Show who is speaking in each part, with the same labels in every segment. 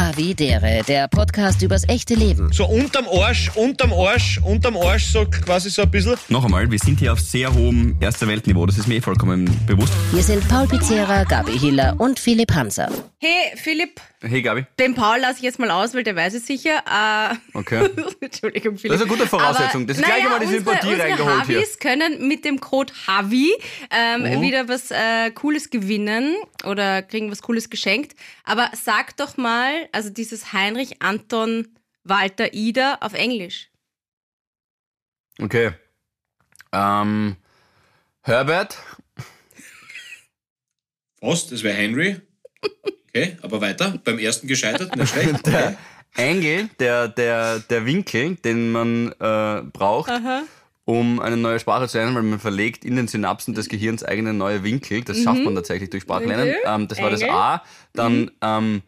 Speaker 1: Havidere, der Podcast übers echte Leben.
Speaker 2: So unterm Arsch, unterm Arsch, unterm Arsch, so quasi so ein bisschen.
Speaker 3: Noch einmal, wir sind hier auf sehr hohem Erster Weltniveau, das ist mir eh vollkommen bewusst.
Speaker 1: Hier sind Paul Pizzera, Gabi Hiller und Philipp Hanser.
Speaker 4: Hey, Philipp,
Speaker 3: Hey Gabi.
Speaker 4: den Paul lasse ich jetzt mal aus, weil der weiß es sicher. Äh,
Speaker 3: Okay.
Speaker 4: Entschuldigung, Philipp.
Speaker 3: Das ist eine gute Voraussetzung. Das ist gleich einmal die Sympathie
Speaker 4: unsere
Speaker 3: reingeholt hier.
Speaker 4: Havis können mit dem Code HAVI ähm,
Speaker 3: Oh.
Speaker 4: wieder was äh, Cooles gewinnen oder kriegen was Cooles geschenkt. Aber sag doch mal, also dieses Heinrich Anton Walter Ida auf Englisch.
Speaker 3: Okay. Ähm, Herbert,
Speaker 5: Fast, das wäre Henry. Okay, aber weiter. Beim ersten gescheitert, nicht schlecht. Okay.
Speaker 3: der Angle, der, der, der Winkel, den man äh, braucht, um eine neue Sprache zu lernen, weil man verlegt in den Synapsen des Gehirns eigene neue Winkel. Das schafft man tatsächlich durch Sprachlernen.
Speaker 4: Mhm.
Speaker 3: Ähm, das war das. A. Dann ähm,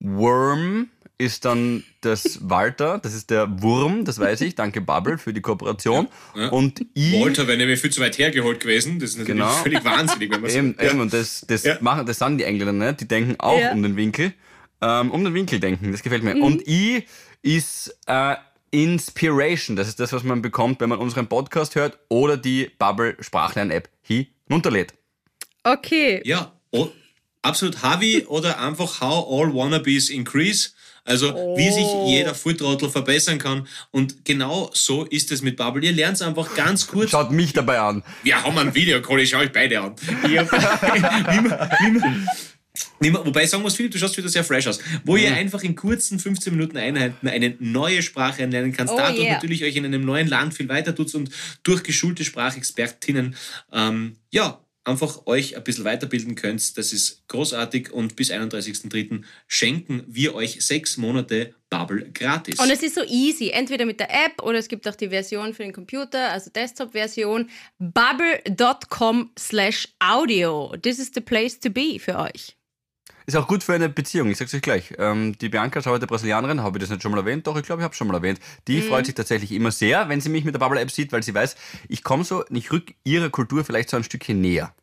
Speaker 3: Worm ist dann das Walter, das ist der Wurm, das weiß ich. Danke Bubble für die Kooperation.
Speaker 5: Ja.
Speaker 3: Und I.
Speaker 5: Walter wäre nämlich viel zu weit hergeholt gewesen. Das ist natürlich
Speaker 3: Genau.
Speaker 5: völlig wahnsinnig, wenn man
Speaker 3: Eben,
Speaker 5: so. Ja.
Speaker 3: eben, und das, das
Speaker 5: Ja.
Speaker 3: machen, das sagen die Engländer nicht. Die denken auch
Speaker 4: Ja.
Speaker 3: um den Winkel. Ähm, um den Winkel denken, das gefällt mir.
Speaker 4: Mhm.
Speaker 3: Und I ist äh, Inspiration. Das ist das, was man bekommt, wenn man unseren Podcast hört oder die Bubble Sprachlern-App hinunterlädt.
Speaker 4: Okay.
Speaker 5: ja, oh, absolut Harvey oder einfach How All Wannabes Increase. Also, wie sich
Speaker 4: Oh.
Speaker 5: jeder Fulltrottel verbessern kann. Und genau so ist es mit Bubble. Ihr lernt es einfach ganz kurz.
Speaker 3: Schaut mich dabei an.
Speaker 5: Wir haben einen Videocall, ich schaue euch beide an. Wie man, wie man, wobei ich sagen muss, Philipp, du schaust wieder sehr fresh aus. Wo ihr einfach in kurzen 15 Minuten Einheiten eine neue Sprache lernen kannst.
Speaker 4: Oh
Speaker 5: dadurch
Speaker 4: yeah.
Speaker 5: natürlich euch in einem neuen Land viel weiter tut und durch geschulte Sprachexpertinnen ähm, ja, einfach euch ein bisschen weiterbilden könnt. Das ist großartig und bis 31.03. schenken wir euch sechs Monate Bubble gratis.
Speaker 4: Und es ist so easy, entweder mit der App oder es gibt auch die Version für den Computer, also Desktop-Version. Bubble.com slash audio. This is the place to be für euch.
Speaker 3: Ist auch gut für eine Beziehung, ich sag's euch gleich. Ähm, die Bianca ist heute Brasilianerin, habe ich das nicht schon mal erwähnt? Doch, ich glaube, ich habe schon mal erwähnt. Die
Speaker 4: Mhm.
Speaker 3: freut sich tatsächlich immer sehr, wenn sie mich mit der Bubble-App sieht, weil sie weiß, ich komme so, ich rück ihrer Kultur vielleicht so ein Stückchen näher.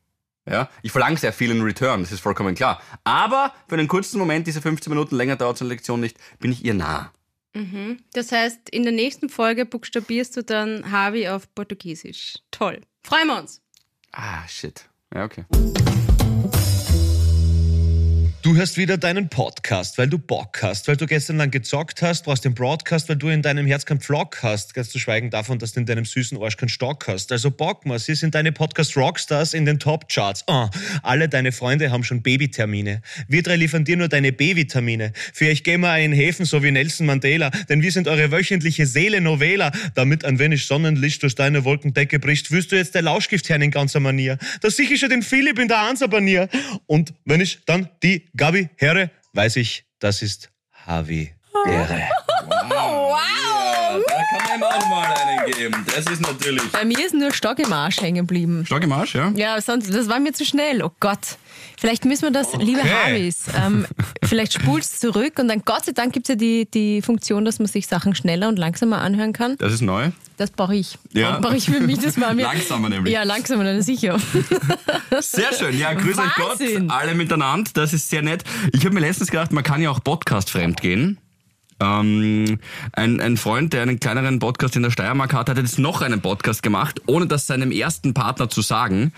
Speaker 3: Ja, ich verlange sehr viel in Return, das ist vollkommen klar. Aber für einen kurzen Moment, diese 15 Minuten länger dauert so eine Lektion nicht, bin ich ihr nah.
Speaker 4: Mhm. Das heißt, in der nächsten Folge buchstabierst du dann Harvey auf Portugiesisch. Toll. Freuen wir uns.
Speaker 3: Ah, shit. Ja, okay.
Speaker 2: Du hörst wieder deinen Podcast, weil du Bock hast, weil du gestern lang gezockt hast, brauchst den Broadcast, weil du in deinem Herz keinen Flock hast, ganz zu schweigen davon, dass du in deinem süßen Arsch keinen Stock hast. Also Bock mal, sie sind deine Podcast-Rockstars in den Top-Charts. Ah, alle deine Freunde haben schon Babytermine. Wir drei liefern dir nur deine B-Vitamine. Für euch gehen wir einen Häfen, so wie Nelson Mandela, denn wir sind eure wöchentliche Seele Novela. Damit ein wenig Sonnenlicht durch deine Wolkendecke bricht, wirst du jetzt der Lauschgift hören in ganzer Manier. Da ich schon den Philipp in der Ansabanier. Und wenn ich dann die Gabi höre, weiß ich, das ist Havi. Ehre.
Speaker 3: Wow! da kann man ihm auch mal einen geben. Das ist natürlich.
Speaker 6: Bei mir ist nur Stock im Arsch hängen geblieben.
Speaker 3: Stock im Arsch, ja?
Speaker 6: Ja, sonst, das war mir zu schnell. Oh Gott. Vielleicht müssen wir das, liebe Harvis, ähm, vielleicht spulst zurück und dann Gott sei Dank gibt es ja die, die Funktion, dass man sich Sachen schneller und langsamer anhören kann.
Speaker 3: Das ist neu.
Speaker 6: Das brauche ich.
Speaker 3: Ja.
Speaker 6: Brauche ich für mich. Das war mir.
Speaker 3: Langsamer nämlich.
Speaker 6: Ja, langsamer, dann sicher.
Speaker 3: Sehr schön. Ja, grüß euch Gott.
Speaker 6: Wahnsinn.
Speaker 3: Alle miteinander. Das ist sehr nett. Ich habe mir letztens gedacht, man kann ja auch Podcast fremd gehen. Ähm, ein, ein Freund, der einen kleineren Podcast in der Steiermark hat, hat jetzt noch einen Podcast gemacht, ohne das seinem ersten Partner zu sagen.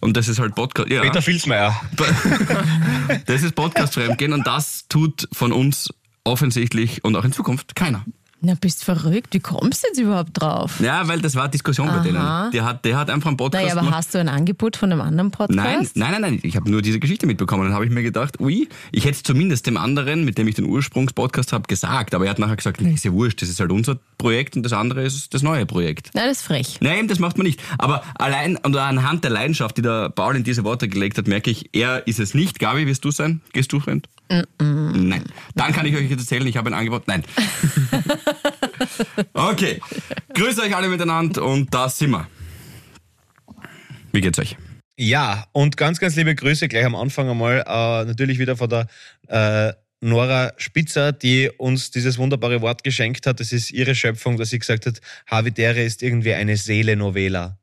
Speaker 3: Und das ist halt Podcast. Ja,
Speaker 2: Peter Filzmeier.
Speaker 3: das ist Podcast fremdgehen und das tut von uns offensichtlich und auch in Zukunft keiner.
Speaker 6: Na, bist verrückt. Wie kommst du jetzt überhaupt drauf?
Speaker 3: Ja, weil das war Diskussion bei
Speaker 6: Aha.
Speaker 3: denen. Der hat, der hat einfach einen Podcast
Speaker 6: Naja, aber
Speaker 3: gemacht.
Speaker 6: hast du ein Angebot von einem anderen Podcast?
Speaker 3: Nein, nein, nein, nein. Ich habe nur diese Geschichte mitbekommen. Dann habe ich mir gedacht, ui, ich hätte es zumindest dem anderen, mit dem ich den Ursprungspodcast habe, gesagt. Aber er hat nachher gesagt, nee, ist ja wurscht, das ist halt unser Projekt und das andere ist das neue Projekt.
Speaker 6: Nein, das ist frech.
Speaker 3: Nein, das macht man nicht. Aber allein und anhand der Leidenschaft, die der Paul in diese Worte gelegt hat, merke ich, er ist es nicht. Gabi, wirst du sein? Gehst du fremd? Nein. Dann kann ich euch jetzt erzählen, ich habe ein Angebot. Nein. okay. Grüßt euch alle miteinander und da sind wir. Wie geht's euch?
Speaker 2: Ja, und ganz, ganz liebe Grüße gleich am Anfang einmal. Äh, natürlich wieder von der äh, Nora Spitzer, die uns dieses wunderbare Wort geschenkt hat. Das ist ihre Schöpfung, dass sie gesagt hat, Havidere ist irgendwie eine Seele-Novela.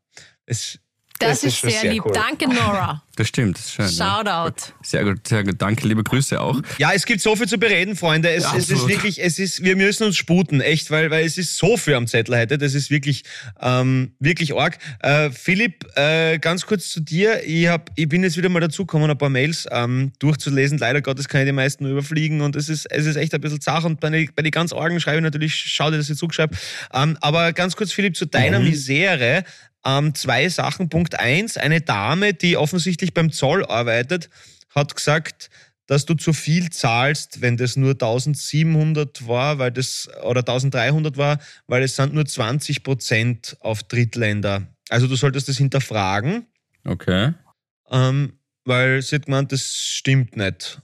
Speaker 2: Es
Speaker 6: Das, ist,
Speaker 7: schon
Speaker 6: sehr, lieb.
Speaker 7: cool.
Speaker 6: Danke, Nora.
Speaker 3: Das stimmt, das ist schön. ja.
Speaker 6: Shoutout.
Speaker 3: Sehr gut, sehr gut. Danke, liebe Grüße auch.
Speaker 2: Ja, es gibt so viel zu bereden, Freunde. Es,
Speaker 3: Ja,
Speaker 2: es ist wirklich, es ist, wir müssen uns sputen, echt, weil, weil es ist so viel am Zettel heute. Das ist wirklich, ähm, wirklich arg. Äh, Philipp, äh, ganz kurz zu dir. Ich, hab, ich bin jetzt wieder mal dazu gekommen, ein paar Mails ähm, durchzulesen. Leider Gottes kann ich die meisten nur überfliegen und es ist, es ist echt ein bisschen zach. Und bei den, bei den ganz Argen schreibe ich natürlich, schau dir, dass ich zugeschreibe. Ähm, aber ganz kurz, Philipp, zu deiner Misere. Ähm, zwei Sachen. Punkt eins, eine Dame, die offensichtlich beim Zoll arbeitet, hat gesagt, dass du zu viel zahlst, wenn das nur 1700 war, weil das, oder 1300 war, weil es sind nur 20 Prozent auf Drittländer. Also du solltest das hinterfragen,
Speaker 3: Okay.
Speaker 2: ähm, weil sie hat gemeint, das stimmt nicht.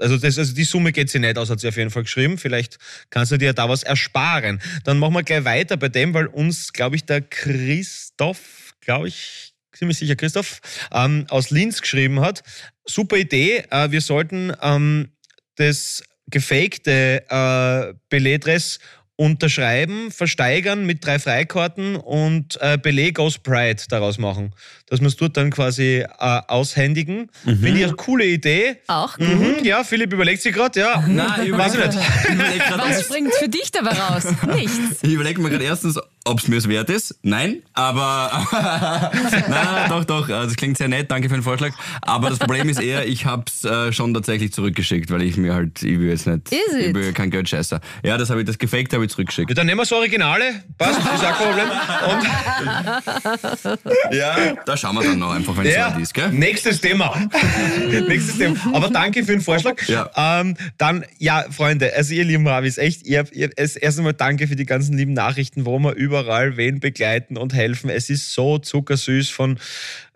Speaker 2: Also, das, also die Summe geht sie nicht aus, hat sie auf jeden Fall geschrieben. Vielleicht kannst du dir da was ersparen. Dann machen wir gleich weiter bei dem, weil uns, glaube ich, der Christoph, glaube ich, ziemlich sicher Christoph, ähm, aus Linz geschrieben hat. Super Idee. Äh, wir sollten ähm, das gefakte äh, Belegdress unterschreiben, versteigern mit drei Freikarten und äh, Beleg aus Pride daraus machen. Dass wir es dort dann quasi äh, aushändigen. Finde ich eine coole Idee.
Speaker 6: Auch gut.
Speaker 2: Mhm, ja, Philipp überlegt sich gerade, ja.
Speaker 3: Nein, ich
Speaker 2: Weiß ich
Speaker 3: überlege
Speaker 2: nicht.
Speaker 3: überleg
Speaker 6: Was springt für dich dabei raus? Nichts.
Speaker 3: ich überleg mir gerade erstens, ob es mir es wert ist. Nein, aber nein, nein, doch, doch. Also, Das klingt sehr nett. Danke für den Vorschlag. Aber das Problem ist eher, ich hab's äh, schon tatsächlich zurückgeschickt, weil ich mir halt, ich will jetzt nicht,
Speaker 6: Is
Speaker 3: ich
Speaker 6: it?
Speaker 3: will kein Geldscheißer. Ja, das habe ich, das Gefakte habe ich zurückgeschickt.
Speaker 2: Ja, dann nehmen wir das Originale. Passt, ist auch kein Problem. Und
Speaker 3: Ja, da schauen wir dann noch einfach, wenn es
Speaker 2: Ja,
Speaker 3: soweit ist, gell?
Speaker 2: nächstes Thema. nächstes Thema. Aber danke für den Vorschlag.
Speaker 3: Ja.
Speaker 2: Ähm, dann, ja, Freunde, also ihr lieben Ravis, echt, ihr, ihr, erst einmal danke für die ganzen lieben Nachrichten, wo wir überall wen begleiten und helfen. Es ist so zuckersüß von,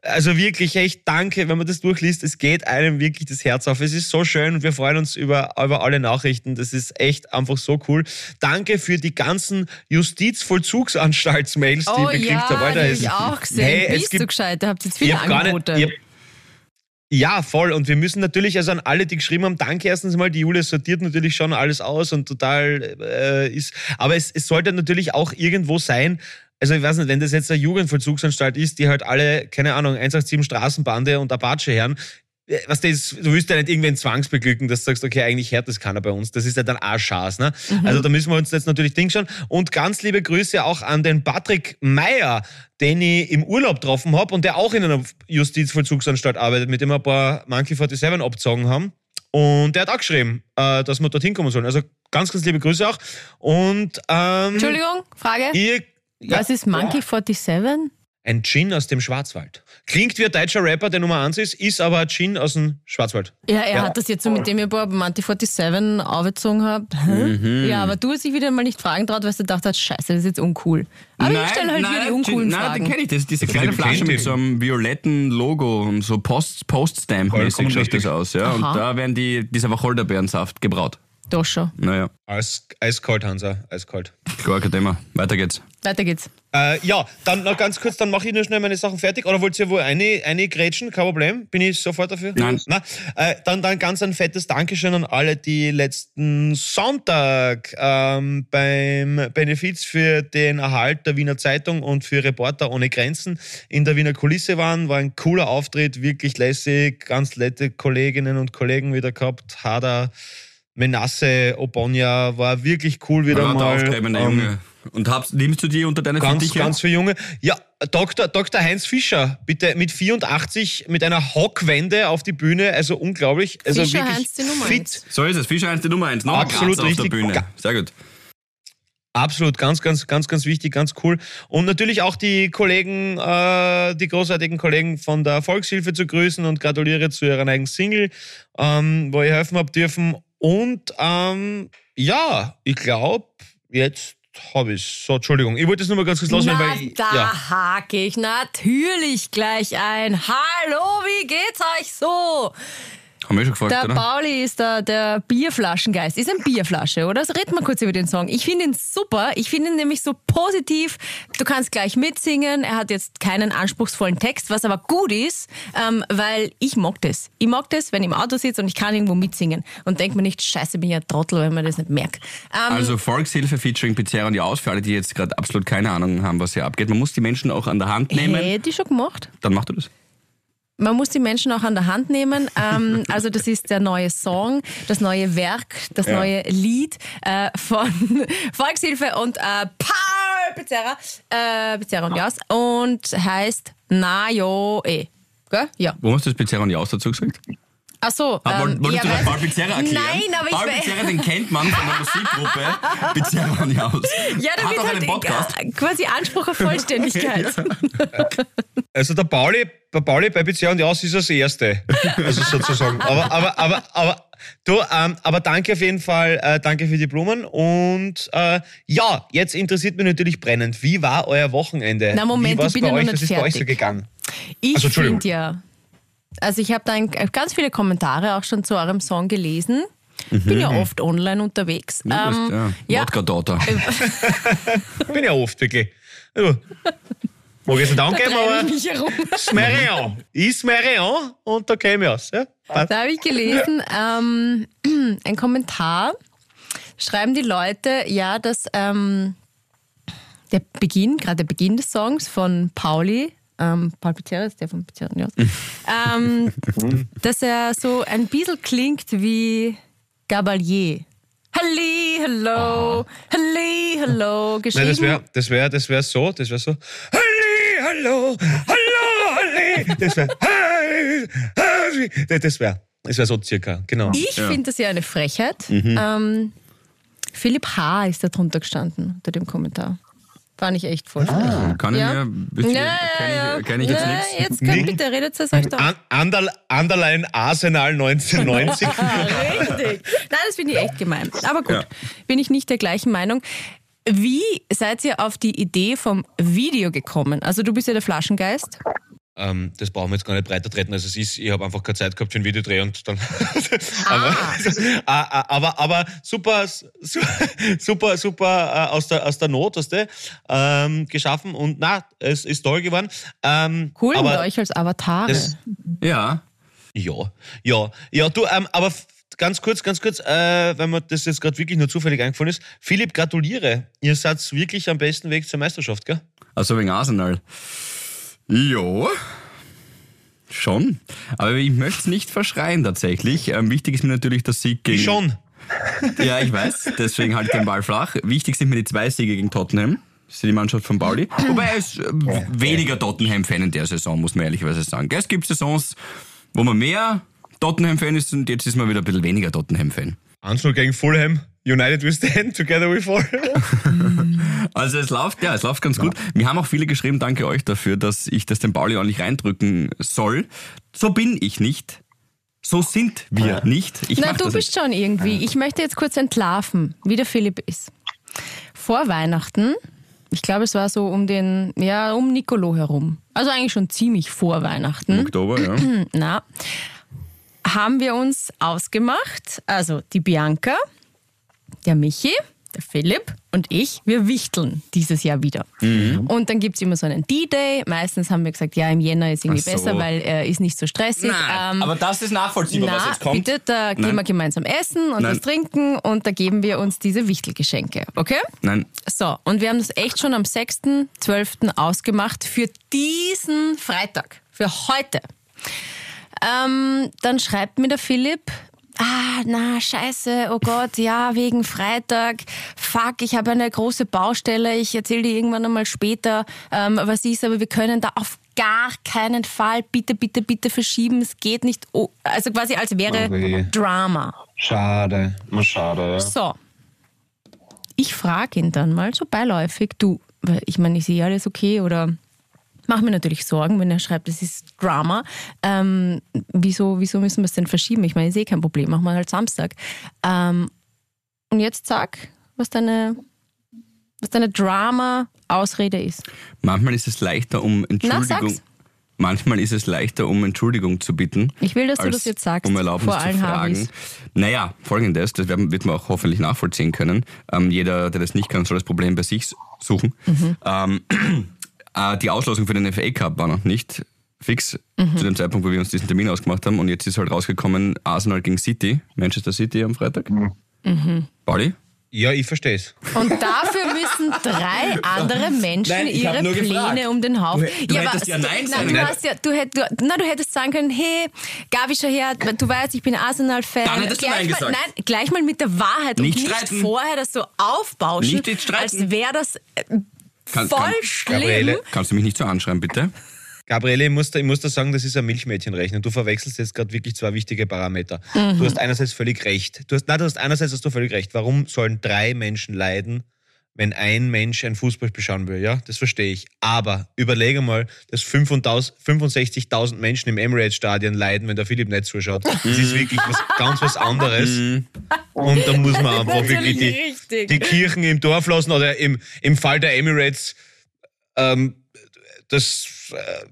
Speaker 2: also wirklich echt danke, wenn man das durchliest, es geht einem wirklich das Herz auf. Es ist so schön und wir freuen uns über, über alle Nachrichten. Das ist echt einfach so cool. Danke für die ganzen Justizvollzugsanstaltsmails, die
Speaker 6: Oh
Speaker 2: ich gekriegt
Speaker 6: ja,
Speaker 2: habe.
Speaker 6: die
Speaker 2: Alter,
Speaker 6: habe
Speaker 2: es-
Speaker 6: ich auch gesehen.
Speaker 2: Hey, es
Speaker 6: Bist
Speaker 2: gibt-
Speaker 6: du gescheit? Da habt ihr jetzt viele
Speaker 2: hab gar
Speaker 6: Angebote.
Speaker 2: nicht. Ja, voll. Und wir müssen natürlich, also an alle, die geschrieben haben, danke erstens mal. Die Julia sortiert natürlich schon alles aus und total äh, ist. Aber es, es sollte natürlich auch irgendwo sein. Also ich weiß nicht, wenn das jetzt eine Jugendvollzugsanstalt ist, die halt alle, keine Ahnung, 187 Straßenbande und Apache hören, äh, was das, du willst ja nicht irgendwen zwangsbeglücken, dass du sagst, okay, eigentlich hört das keiner bei uns. Das ist ja dann auch Schaß, ne? Also da müssen wir uns jetzt natürlich Ding schauen. Und ganz liebe Grüße auch an den Patrick Meyer, den ich im Urlaub getroffen habe und der auch in einer Justizvollzugsanstalt arbeitet, mit dem wir ein paar Monkey 47 abgezogen haben. Und der hat auch geschrieben, äh, dass wir dorthin kommen sollen. Also ganz, ganz liebe Grüße auch. Und ähm,
Speaker 6: Entschuldigung, Frage.
Speaker 2: ihr, ja,
Speaker 6: Was ist Monkey 47?
Speaker 2: Ein Gin aus dem Schwarzwald. Klingt wie ein deutscher Rapper, der Nummer 1 ist, ist aber ein Gin aus dem Schwarzwald.
Speaker 6: Ja, er
Speaker 2: Ja.
Speaker 6: hat das jetzt so, mit dem ihr ein paar Monty 47 aufgezogen habt. Hä? Ja, aber du hast dich wieder mal nicht fragen traut, weil du gedacht hast, scheiße, das ist jetzt uncool. Aber ich stelle halt wieder die uncoolen
Speaker 3: nein,
Speaker 6: Fragen.
Speaker 3: den kenne ich. Das ist diese kleine Flasche mit so einem violetten Logo und so Post, Post-Stamp-mäßig
Speaker 2: Vollkommen
Speaker 3: schaut das aus. Ja. Und da werden die, dieser Wacholderbeerensaft gebraut.
Speaker 6: Doch schon.
Speaker 3: Naja,
Speaker 2: Eis, eiskalt, Hansa, eiskalt.
Speaker 3: gar kein Thema. Weiter geht's.
Speaker 6: Weiter geht's.
Speaker 2: Äh, ja, dann noch ganz kurz, dann mache ich nur schnell meine Sachen fertig. Oder wollt ihr wohl eine, eine grätschen? Kein Problem. Bin ich sofort dafür?
Speaker 3: Nein.
Speaker 2: Na, äh, dann, dann ganz ein fettes Dankeschön an alle, die letzten Sonntag ähm, beim Benefiz für den Erhalt der Wiener Zeitung und für Reporter ohne Grenzen in der Wiener Kulisse waren. War ein cooler Auftritt, wirklich lässig. Ganz nette Kolleginnen und Kollegen wieder gehabt. Hada, Menasse, Obonia, war wirklich cool wieder
Speaker 3: Ja, der
Speaker 2: mal.
Speaker 3: aufstrebende
Speaker 2: Ähm,
Speaker 3: Junge. Und hab's, nimmst du die unter deine
Speaker 2: Ganz,
Speaker 3: Fittiche?
Speaker 2: ganz für Junge. Ja, Dr. Dr. Heinz Fischer, bitte mit 84 mit einer Hockwende auf die Bühne, also unglaublich. Also
Speaker 6: Fischer
Speaker 2: wirklich
Speaker 6: Heinz die Nummer
Speaker 2: fit.
Speaker 6: eins.
Speaker 3: So ist es. Fischer 1 die Nummer 1. Noch
Speaker 2: Absolut
Speaker 3: auf
Speaker 2: richtig.
Speaker 3: der Bühne. Sehr gut.
Speaker 2: Absolut, ganz, ganz, ganz, ganz wichtig, ganz cool. Und natürlich auch die Kollegen, äh, die großartigen Kollegen von der Volkshilfe zu grüßen und gratuliere zu ihrer neuen Single, ähm, wo ihr helfen habt dürfen. Und ähm, ja, ich glaube, jetzt habe ich So, Entschuldigung, ich wollte das nur mal ganz kurz loswerden,
Speaker 6: Na,
Speaker 2: weil ich,
Speaker 6: da
Speaker 2: ja.
Speaker 6: hake ich natürlich gleich ein. Hallo, wie geht's euch so?
Speaker 3: Haben wir schon gefragt,
Speaker 6: Der
Speaker 3: oder?
Speaker 6: Pauli ist der, der Bierflaschengeist. Ist ein Bierflasche, oder? Also reden wir kurz über den Song. Ich finde ihn super. Ich finde ihn nämlich so positiv. Du kannst gleich mitsingen. Er hat jetzt keinen anspruchsvollen Text, was aber gut ist, ähm, weil ich mag das. Ich mag das, wenn ich im Auto sitze und ich kann irgendwo mitsingen und denke mir nicht, scheiße, bin ich ein Trottel, wenn man das nicht merkt. Ähm,
Speaker 3: Also Volkshilfe featuring Pizzeria und die Aus, für alle, die jetzt gerade absolut keine Ahnung haben, was hier abgeht. Man muss die Menschen auch an der Hand nehmen.
Speaker 6: Hätte ich schon gemacht.
Speaker 3: Dann machst du das.
Speaker 6: Man muss die Menschen auch an der Hand nehmen. Ähm, also das ist der neue Song, das neue Werk, das
Speaker 3: Ja.
Speaker 6: neue Lied äh, von Volkshilfe und äh, Paul Pizzerra, äh, Pizzerra und Jas und heißt Na jo eh. Gell? Ja.
Speaker 3: Wo hast du das Pizzeria und die Aus dazu gesagt?
Speaker 6: Ach so.
Speaker 3: Ah, woll-
Speaker 6: ähm,
Speaker 3: wolltest
Speaker 6: ja,
Speaker 3: du
Speaker 6: weil-
Speaker 3: das Paul Pizzerra erklären?
Speaker 6: Nein, aber
Speaker 3: Paul
Speaker 6: ich
Speaker 3: Pizzerra, den kennt man von der Musikgruppe Pizzeria und die Aus.
Speaker 6: Ja, da
Speaker 3: Hat
Speaker 6: wird
Speaker 3: auch
Speaker 6: halt
Speaker 3: einen Podcast.
Speaker 6: äh, quasi Anspruch auf Vollständigkeit.
Speaker 2: Also der Pauli, der Pauli bei Pizzeria und die Aus ist das Erste. Also sozusagen. Aber, aber, aber, aber, du, ähm, aber danke auf jeden Fall, äh, danke für die Blumen. Und äh, ja, jetzt interessiert mich natürlich brennend, wie war euer Wochenende?
Speaker 6: Na, Moment,
Speaker 2: wie
Speaker 6: ich bin
Speaker 2: bei
Speaker 6: ja noch nicht
Speaker 2: Was ist bei euch so
Speaker 6: fertig.
Speaker 2: gegangen?
Speaker 6: Ich
Speaker 2: Also,
Speaker 6: finde ja, also ich habe da ein, ganz viele Kommentare auch schon zu eurem Song gelesen. Bin ja oft online unterwegs.
Speaker 3: Mhm. Ja,
Speaker 6: Ähm,
Speaker 3: das- ja.
Speaker 6: ja,
Speaker 3: Wodka-Daughter.
Speaker 2: Bin ja oft wirklich. Ja. Mag ich es nicht angeben, aber
Speaker 6: ich herum.
Speaker 2: Smerion. Ich Smerion und da käme ich aus. Ja?
Speaker 6: Da habe ich gelesen, ähm, ein Kommentar, schreiben die Leute, ja, dass ähm, der Beginn, gerade der Beginn des Songs von Pauli, ähm, Paul Pizzerra ist der von Pizzerra, ja, ähm, dass er so ein bisschen klingt wie Gabalier. Halli, hallo, halli, hallo, geschrieben.
Speaker 2: Nein, das wäre das wär, das wär so, das wäre so. Halli, hallo, hallo, halli. Das wäre. Das wäre das wär so circa, genau.
Speaker 6: Ich finde das ja eine Frechheit. Ähm, Philipp H. ist da drunter gestanden unter dem Kommentar. Fand ich echt voll frech.
Speaker 3: Kann ich
Speaker 6: Ja.
Speaker 3: mir... Wisst ihr,
Speaker 6: Ja,
Speaker 3: kenn
Speaker 6: ja,
Speaker 3: ich, kenn ich jetzt
Speaker 6: ja,
Speaker 3: nichts.
Speaker 6: Jetzt könnt
Speaker 2: Nee.
Speaker 6: bitte redet es euch doch.
Speaker 2: An, Underline Arsenal 1990.
Speaker 6: Richtig. Nein, das finde ich echt gemein. Aber gut,
Speaker 3: Ja.
Speaker 6: bin ich nicht der gleichen Meinung. Wie seid ihr auf die Idee vom Video gekommen? Also du bist ja der Flaschengeist.
Speaker 2: Ähm, das brauchen wir jetzt gar nicht breiter treten, als es ist. Ich habe einfach keine Zeit gehabt für ein Videodreh und dann. aber, Ah, ah, aber, aber super, su- super, super äh, aus, der, aus der Not hast du ähm, geschaffen und na, es ist toll geworden. Ähm,
Speaker 6: Cool mit
Speaker 2: aber
Speaker 6: euch als Avatare.
Speaker 2: das-
Speaker 3: Ja.
Speaker 2: Ja, ja, ja, du, ähm, aber ganz kurz, ganz kurz, äh, wenn mir das jetzt gerade wirklich nur zufällig eingefallen ist. Philipp, gratuliere. Ihr seid wirklich am besten Weg zur Meisterschaft, gell?
Speaker 3: Also wegen Arsenal. Ja. Schon. Aber ich möchte es nicht verschreien tatsächlich. Ähm, wichtig ist mir natürlich der Sieg gegen...
Speaker 2: Schon.
Speaker 3: Ja, ich weiß. Deswegen halte ich den Ball flach. Wichtig sind mir die zwei Siege gegen Tottenham. Das ist die Mannschaft von Pauli. Wobei er ist äh, weniger Tottenham-Fan in der Saison, muss man ehrlicherweise sagen. Es gibt Saisons, wo man mehr Tottenham-Fan ist und jetzt ist man wieder ein bisschen weniger Tottenham-Fan.
Speaker 2: 1-0 gegen Fulham. United we stand, together we fall.
Speaker 3: Also es läuft, ja, es läuft ganz gut. Mir haben auch viele geschrieben, danke euch dafür, dass ich das dem Pauli ordentlich reindrücken soll. So bin ich nicht. So sind wir nicht. Ich
Speaker 6: Na,
Speaker 3: mach
Speaker 6: du bist schon irgendwie. Ich möchte jetzt kurz entlarven, wie der Philipp ist. Vor Weihnachten, ich glaube, es war so um den, ja, um Nicolo herum. Also eigentlich schon ziemlich vor
Speaker 3: im
Speaker 6: Weihnachten.
Speaker 3: Oktober, ja.
Speaker 6: Na, haben wir uns ausgemacht, also die Bianca, der Michi, der Philipp und ich, wir wichteln dieses Jahr wieder. Und dann gibt es immer so einen D-Day. Meistens haben wir gesagt, ja, im Jänner ist irgendwie
Speaker 3: so.
Speaker 6: besser, weil er ist nicht so stressig. Ähm,
Speaker 3: aber das ist nachvollziehbar,
Speaker 6: na, bitte, da gehen
Speaker 3: Nein.
Speaker 6: wir gemeinsam essen und
Speaker 3: Nein.
Speaker 6: was trinken und da geben wir uns diese Wichtelgeschenke, okay?
Speaker 3: Nein,
Speaker 6: So, und wir haben das echt schon am 6.12. ausgemacht für diesen Freitag, für heute. Ähm, dann schreibt mir der Philipp, ah, na, scheiße, oh Gott, ja, wegen Freitag, fuck, ich habe eine große Baustelle, ich erzähle dir irgendwann einmal später, ähm, was ist, aber wir können da auf gar keinen Fall, bitte, bitte, bitte verschieben, es geht nicht, oh, also quasi als wäre
Speaker 7: Okay.
Speaker 6: Drama.
Speaker 7: Schade, mal schade, ja.
Speaker 6: So. Ich frage ihn dann mal so beiläufig, du, ich meine, ich sehe alles okay oder mache mir natürlich Sorgen, wenn er schreibt, das ist Drama. Ähm, wieso, wieso müssen wir es denn verschieben? Ich meine, ich sehe kein Problem, machen wir halt Samstag. Ähm, und jetzt sag, was deine, was deine Drama-Ausrede ist.
Speaker 3: manchmal ist es leichter, um
Speaker 6: Na,
Speaker 3: Entschuldigung.
Speaker 6: sag's.
Speaker 3: manchmal ist es leichter, um Entschuldigung zu bitten.
Speaker 6: Ich will, dass du
Speaker 3: als
Speaker 6: das jetzt sagst,
Speaker 3: Um Erlaubnis
Speaker 6: vor allen
Speaker 3: zu fragen.
Speaker 6: Harvis.
Speaker 3: Naja, folgendes, das wird man auch hoffentlich nachvollziehen können. Ähm, jeder, der das nicht kann, soll das Problem bei sich suchen.
Speaker 6: Mhm.
Speaker 3: Ähm, äh, die Auslosung für den FA Cup war noch nicht fix
Speaker 6: Mhm.
Speaker 3: zu dem Zeitpunkt, wo wir uns diesen Termin ausgemacht haben. Und jetzt ist halt rausgekommen, Arsenal gegen City, Manchester City am Freitag.
Speaker 6: Mhm.
Speaker 3: Pauli?
Speaker 2: Ja, ich verstehe es.
Speaker 6: Und dafür müssen drei andere Menschen
Speaker 3: Nein,
Speaker 6: ihre Pläne
Speaker 3: gefragt.
Speaker 6: um den Haufen.
Speaker 3: Du- du hättest ja Nein
Speaker 6: na,
Speaker 3: sagen
Speaker 6: du
Speaker 3: können.
Speaker 6: hast ja, du, hätt, du, na, du hättest sagen können, hey, Gabi, schau her, du weißt, ich bin Arsenal-Fan.
Speaker 3: Dann hättest du
Speaker 6: Gleich
Speaker 3: Nein
Speaker 6: mal,
Speaker 3: gesagt.
Speaker 6: Nein, gleich mal mit der Wahrheit
Speaker 3: Nicht
Speaker 6: und nicht
Speaker 3: streiten.
Speaker 6: vorher das so aufbauschen,
Speaker 3: Nicht
Speaker 6: als wäre das äh,
Speaker 3: Kann-
Speaker 6: voll
Speaker 3: kann-
Speaker 6: schlimm.
Speaker 2: Gabriele.
Speaker 3: Kannst du mich nicht so anschreiben, bitte?
Speaker 2: Gabriele, ich muss, da, ich muss da sagen, das ist ein Milchmädchenrechnen. Du verwechselst jetzt gerade wirklich zwei wichtige Parameter.
Speaker 6: Mhm.
Speaker 2: Du hast einerseits völlig recht. Du hast, nein, du hast einerseits hast du völlig recht. Warum sollen drei Menschen leiden, wenn ein Mensch ein Fußball beschauen will? Ja, das verstehe ich. Aber überlege mal, dass 65.000 65.000 Menschen im Emirates-Stadion leiden, wenn der Philipp nicht zuschaut. Das ist wirklich was, ganz was anderes. Und da muss man einfach wirklich die, die Kirchen im Dorf lassen oder im, im Fall der Emirates ähm, das äh,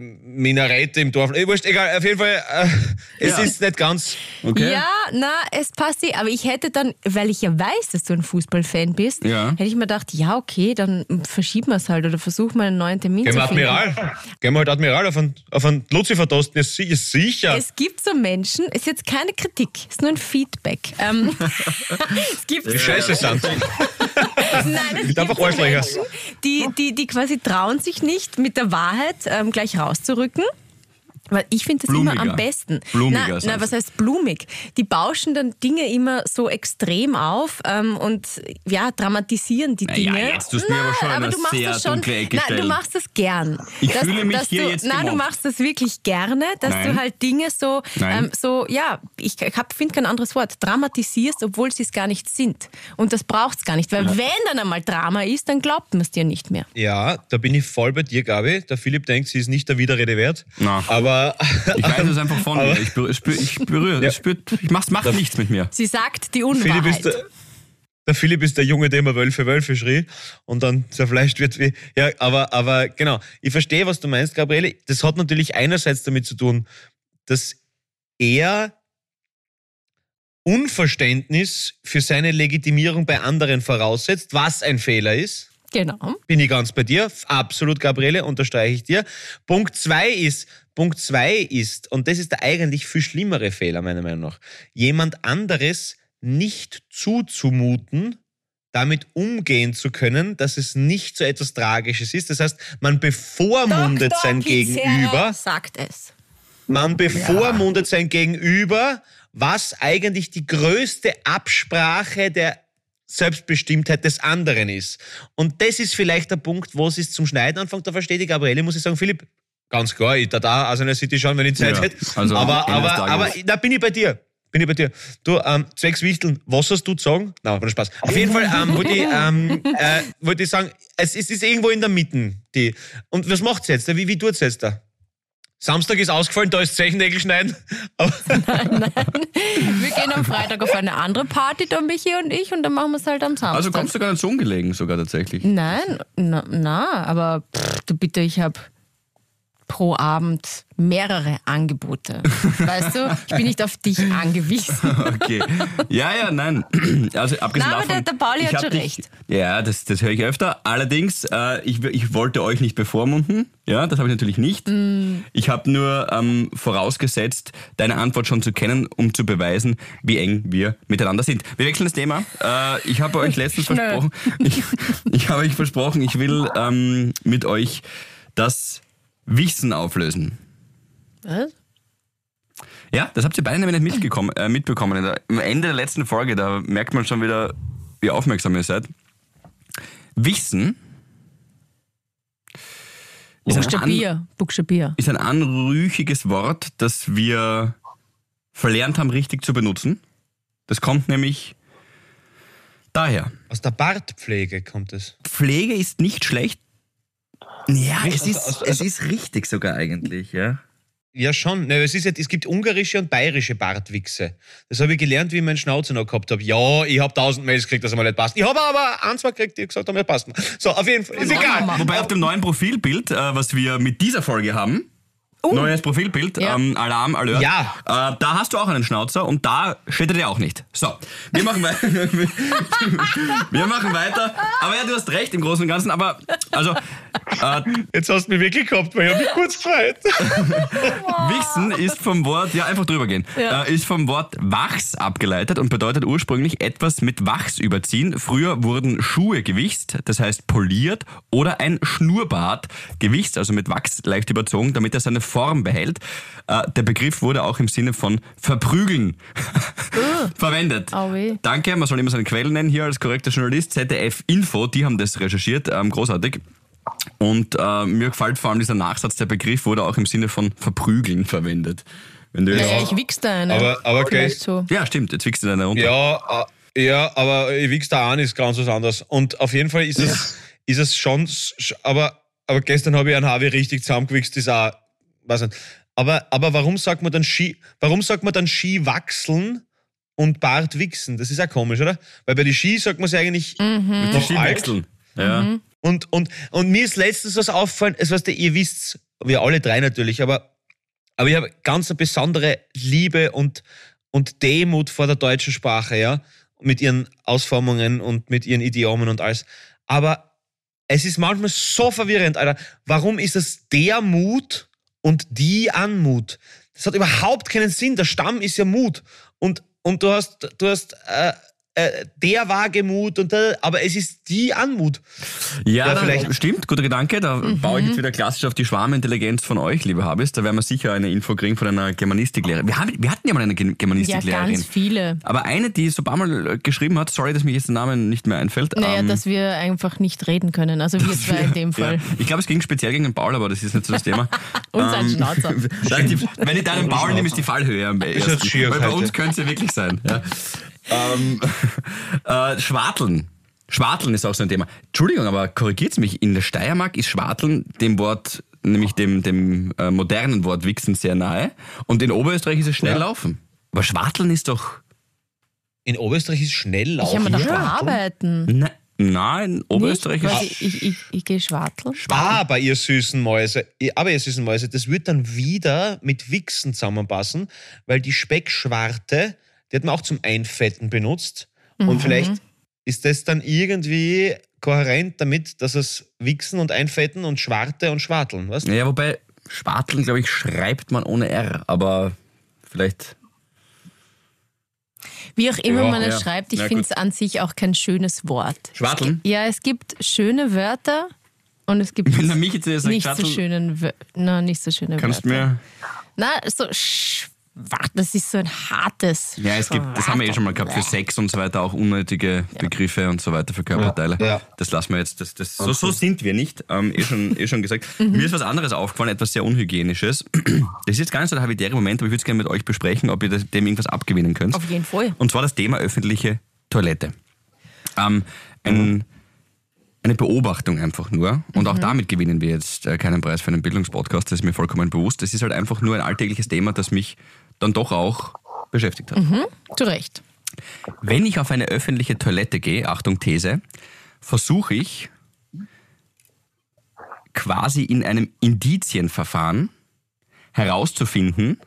Speaker 2: Minarette im Dorf. Eh, wurscht, egal, auf jeden Fall, äh, es
Speaker 3: Ja.
Speaker 2: ist nicht ganz.
Speaker 3: Okay.
Speaker 6: Ja, na, es passt eh. Aber ich hätte dann, weil ich ja weiß, dass du ein Fußballfan bist,
Speaker 3: Ja.
Speaker 6: hätte ich mir gedacht, ja, okay, dann verschieben wir es halt oder versuchen wir einen neuen Termin
Speaker 2: Gehen
Speaker 6: zu
Speaker 2: wir
Speaker 6: finden.
Speaker 2: Admiral. Gehen wir halt Admiral auf einen, auf einen Lucifer-Tosten. Ist, ist sicher.
Speaker 6: Es gibt so Menschen, ist jetzt keine Kritik, ist nur ein Feedback. Ähm, es gibt
Speaker 2: Wie scheiße sind.
Speaker 6: Nein, es
Speaker 2: Gibt einfach.
Speaker 6: Menschen, die, die, die quasi trauen sich nicht, mit der Wahrheit ähm, gleich rauszurücken. Weil ich finde das immer
Speaker 3: Blumiger.
Speaker 6: am besten.
Speaker 3: Blumiger,
Speaker 6: na, na, was heißt blumig? Die bauschen dann Dinge immer so extrem auf ähm, und ja, dramatisieren die
Speaker 3: Na
Speaker 6: Dinge.
Speaker 3: ja, jetzt tust du mir aber schon
Speaker 6: aber du machst
Speaker 3: sehr
Speaker 6: das schon,
Speaker 3: dunkle Ecke
Speaker 6: Nein, du machst das gern.
Speaker 3: Ich fühle mich
Speaker 6: dass
Speaker 3: hier
Speaker 6: du,
Speaker 3: jetzt
Speaker 6: Nein, du machst das wirklich gerne, dass
Speaker 3: Nein.
Speaker 6: du halt Dinge so,
Speaker 3: Nein.
Speaker 6: ähm, so ja, ich, ich finde kein anderes Wort, dramatisierst, obwohl sie es gar nicht sind. Und das braucht es gar nicht, weil wenn dann einmal Drama ist, dann glaubt man es dir nicht mehr.
Speaker 2: Ja, da bin ich voll bei dir, Gabi. Der Philipp denkt, sie ist nicht der Widerrede wert.
Speaker 3: Na.
Speaker 2: Aber
Speaker 3: Ich weiß es einfach von
Speaker 2: Aber-
Speaker 3: mir. Ich, berühre, ich, berühre, ich, berühre,
Speaker 2: Ja.
Speaker 3: ich, spür, ich mach's, macht nichts mit mir.
Speaker 6: Sie sagt die
Speaker 2: Philipp
Speaker 6: Unwahrheit.
Speaker 2: ist der, der Philipp ist der Junge, der immer Wölfe, Wölfe schrie und dann zerfleischt wird wie. Ja, aber, aber genau. Ich verstehe, was du meinst, Gabriele. Das hat natürlich einerseits damit zu tun, dass er Unverständnis für seine Legitimierung bei anderen voraussetzt, was ein Fehler ist.
Speaker 6: genau.
Speaker 2: Bin ich ganz bei dir. Absolut, Gabriele, unterstreiche ich dir. Punkt zwei ist, Punkt zwei ist, und das ist der eigentlich viel schlimmere Fehler, meiner Meinung nach, jemand anderes nicht zuzumuten, damit umgehen zu können, dass es nicht so etwas Tragisches ist. Das heißt, man bevormundet
Speaker 6: Dr.
Speaker 2: sein
Speaker 6: Pizzerra
Speaker 2: Gegenüber,
Speaker 6: sagt es.
Speaker 2: man bevormundet sein Gegenüber, was eigentlich die größte Absprache der Selbstbestimmtheit des anderen ist. Und das ist vielleicht der Punkt, wo es ist zum Schneiden anfängt. Da versteht die Gabriele, muss ich sagen, Philipp, ganz klar, ich da da Arsenal City schauen, wenn ich Zeit
Speaker 3: Ja,
Speaker 2: hätte.
Speaker 3: also
Speaker 2: aber, aber,
Speaker 3: Tages.
Speaker 2: aber da bin ich bei dir. Bin ich bei dir. Du, ähm, zwecks Wichteln, was hast du zu sagen? Nein, war Spaß. Auf jeden Fall ähm, wollte ich, ähm, äh, wollte ich sagen, es ist, es ist irgendwo in der Mitte. Die. Und was macht's jetzt? Wie, wie tut's jetzt da? Samstag ist ausgefallen, da ist Zechendeckel schneiden. Aber,
Speaker 6: Wir gehen am Freitag auf eine andere Party, der Michi und ich, und dann machen wir es halt am Samstag.
Speaker 3: Also kommst du gar nicht so ungelegen sogar tatsächlich.
Speaker 6: Nein, na, na aber pff, du bitte, ich habe pro Abend mehrere Angebote. Weißt du, ich bin nicht auf dich angewiesen.
Speaker 3: Okay. Ja, ja, nein. Also abgesehen
Speaker 6: aber
Speaker 3: davon,
Speaker 6: der- der Pauli hat schon
Speaker 3: dich,
Speaker 6: recht.
Speaker 3: Ja, das, das höre ich öfter. Allerdings, äh, ich, ich wollte euch nicht bevormunden. Ja, das habe ich natürlich nicht.
Speaker 6: Mm.
Speaker 3: Ich habe nur ähm, vorausgesetzt, deine Antwort schon zu kennen, um zu beweisen, wie eng wir miteinander sind. Wir wechseln das Thema. Äh, ich habe euch letztens versprochen, ich, ich habe euch versprochen, ich will ähm, mit euch das Wissen auflösen.
Speaker 6: Was?
Speaker 3: Ja, das habt ihr beide nämlich nicht mitgekommen, äh, mitbekommen. Der- Am Ende der letzten Folge, da merkt man schon wieder, wie aufmerksam ihr seid. An,
Speaker 6: Buchstabier, Buchstabier.
Speaker 3: ist ein anrüchiges Wort, das wir verlernt haben, richtig zu benutzen. Das kommt nämlich daher.
Speaker 2: aus der Bartpflege kommt es.
Speaker 3: Pflege ist nicht schlecht. Ja, es
Speaker 2: also-
Speaker 3: ist,
Speaker 2: also-
Speaker 3: es ist richtig sogar eigentlich, ja.
Speaker 2: Ja, schon. Ne, es, ist ja, es gibt ungarische und bayerische Bartwichse. Das habe ich gelernt, wie ich meinen Schnauzer noch gehabt habe. Ja, ich habe tausend Mails gekriegt, dass er mal nicht passt. Ich habe aber ein, zwei gekriegt, die gesagt haben, ja, passt. So, auf jeden Fall. Ist egal.
Speaker 3: Wobei auf dem neuen Profilbild, äh, was wir mit dieser Folge haben, Neues Profilbild,
Speaker 6: Ja.
Speaker 3: ähm, Alarm, Alert.
Speaker 2: Ja.
Speaker 3: Äh, da hast du auch einen Schnauzer und da steht er dir auch nicht. So, wir machen, wei wir machen weiter. Aber ja, du hast recht im Großen und Ganzen, aber also äh,
Speaker 2: Jetzt hast du mich wirklich gehabt, weil ich hab mich kurz gefreut.
Speaker 3: Wichsen ist vom Wort, ja einfach drüber gehen,
Speaker 6: Ja.
Speaker 3: äh, ist vom Wort Wachs abgeleitet und bedeutet ursprünglich etwas mit Wachs überziehen. Früher wurden Schuhe gewichst, das heißt poliert, oder ein Schnurrbart gewichst, also mit Wachs leicht überzogen, damit er seine Form behält. Äh, der Begriff wurde auch im Sinne von verprügeln verwendet.
Speaker 6: Au weh.
Speaker 3: Danke, man soll immer seine Quellen nennen hier als korrekter Journalist. ZDF Info, die haben das recherchiert, ähm, großartig. Und äh, mir gefällt vor allem dieser Nachsatz, der Begriff wurde auch im Sinne von verprügeln verwendet. Wenn du jetzt,
Speaker 6: Naja, ich wichs da eine.
Speaker 2: Aber- aber gleich-
Speaker 6: so.
Speaker 3: ja, stimmt, jetzt wichst du deine runter.
Speaker 2: Ja, äh, ja, aber ich wichs da an ist ganz was anderes. Und auf jeden Fall ist es, ist es schon, sch- aber, aber gestern habe ich einen Harvey richtig zusammengewichst, ist auch, weiß nicht. Aber, aber warum sagt man dann Ski, warum sagt man dann Ski wachseln und Bart wichsen? Das ist auch komisch, oder? Weil bei den Ski sagt man es eigentlich
Speaker 3: Mit die
Speaker 2: noch
Speaker 3: Ski
Speaker 2: alt.
Speaker 3: wechseln. Ja.
Speaker 2: Und, und, und mir ist letztens was auffallen, es weißt du, ihr wisst, wir alle drei natürlich, aber, aber ich habe ganz eine besondere Liebe und, und Demut vor der deutschen Sprache, ja, mit ihren Ausformungen und mit ihren Idiomen und alles. Aber es ist manchmal so verwirrend, Alter. Warum ist es der Mut und die Anmut? Das hat überhaupt keinen Sinn. Der Stamm ist ja Mut. Und, und du hast, du hast äh, äh, der Wagemut und der, aber es ist die Anmut.
Speaker 3: Ja,
Speaker 2: Ja, vielleicht-
Speaker 3: stimmt, guter Gedanke. Da
Speaker 6: Mhm.
Speaker 3: baue ich jetzt wieder klassisch auf die Schwarmintelligenz von euch, liebe Habis. Da werden wir sicher eine Info kriegen von einer Germanistiklehrerin. Wir, haben, wir hatten ja mal eine Ge-
Speaker 6: Ja,
Speaker 3: Germanistiklehrerin.
Speaker 6: ganz viele.
Speaker 3: Aber eine, die so ein paar Mal äh, geschrieben hat, sorry, dass mir jetzt der Name nicht mehr einfällt.
Speaker 6: Naja,
Speaker 3: ähm,
Speaker 6: dass wir einfach nicht reden können. Also wir zwei in dem Fall.
Speaker 3: Ja. Ich glaube, es ging speziell gegen den Paul, aber das ist nicht so das Thema.
Speaker 6: Und sein
Speaker 3: Ähm,
Speaker 6: Schnauzer.
Speaker 3: wenn ich deinen Paul nehme, ist die Fallhöhe am
Speaker 2: schier
Speaker 3: Weil bei uns könnte es ja wirklich sein. Ja. Ähm, äh, Schwarteln. Schwarteln ist auch so ein Thema. Entschuldigung, aber korrigiert mich. In der Steiermark ist Schwarteln dem Wort, nämlich dem, dem äh, modernen Wort Wichsen sehr nahe. Und in Oberösterreich ist es schnell
Speaker 2: Ja.
Speaker 3: laufen. Aber Schwarteln ist doch.
Speaker 2: In Oberösterreich ist schnell
Speaker 6: Ich
Speaker 2: laufen.
Speaker 6: habe mir
Speaker 2: Ja.
Speaker 6: arbeiten.
Speaker 3: Ne, nein, in Oberösterreich
Speaker 6: Nicht?
Speaker 3: ist.
Speaker 6: Quasi, ich, ich, ich gehe schwarteln.
Speaker 2: Aber ihr süßen Mäuse, aber ihr süßen Mäuse, das wird dann wieder mit Wichsen zusammenpassen, weil die Speckschwarte, die hat man auch zum Einfetten benutzt.
Speaker 6: Mhm.
Speaker 2: Und vielleicht ist das dann irgendwie kohärent damit, dass es Wichsen und Einfetten und Schwarte und Schwarteln, was?
Speaker 3: Ja, wobei Schwarteln, glaube ich, schreibt man ohne R, aber vielleicht.
Speaker 6: Wie auch immer
Speaker 3: Ja,
Speaker 6: man es
Speaker 3: ja.
Speaker 6: schreibt, ich
Speaker 3: Na
Speaker 6: finde es an sich auch kein schönes Wort.
Speaker 3: Schwarteln?
Speaker 6: Ja, es gibt schöne Wörter und es gibt
Speaker 3: Wenn zu dir sagt,
Speaker 6: nicht so schönen na, nicht so schöne
Speaker 3: kannst du
Speaker 6: Wörter.
Speaker 3: mir.
Speaker 6: Na, so schwach, das ist so ein hartes.
Speaker 3: Ja, es gibt, das haben wir eh schon mal gehabt, für Sex und so weiter auch unnötige Begriffe und so weter für Körperteile.
Speaker 2: Ja, ja.
Speaker 3: Das lassen wir jetzt, das, das, so, so sind wir nicht, ähm, eh, schon, eh schon gesagt. Mir ist was anderes aufgefallen, etwas sehr Unhygienisches. Das ist jetzt gar nicht so der habitäre Moment, aber ich würde es gerne mit euch besprechen, ob ihr das- dem irgendwas abgewinnen könnt.
Speaker 6: Auf jeden Fall.
Speaker 3: Und zwar das Thema öffentliche Toilette. Ähm, ein, eine Beobachtung einfach nur. Und auch damit gewinnen wir jetzt äh, keinen Preis für einen Bildungspodcast, das ist mir vollkommen bewusst. Das ist halt einfach nur ein alltägliches Thema, das mich dann doch auch beschäftigt hat.
Speaker 6: Zu Recht.
Speaker 3: Wenn ich auf eine öffentliche Toilette gehe, Achtung These, versuche ich quasi in einem Indizienverfahren herauszufinden,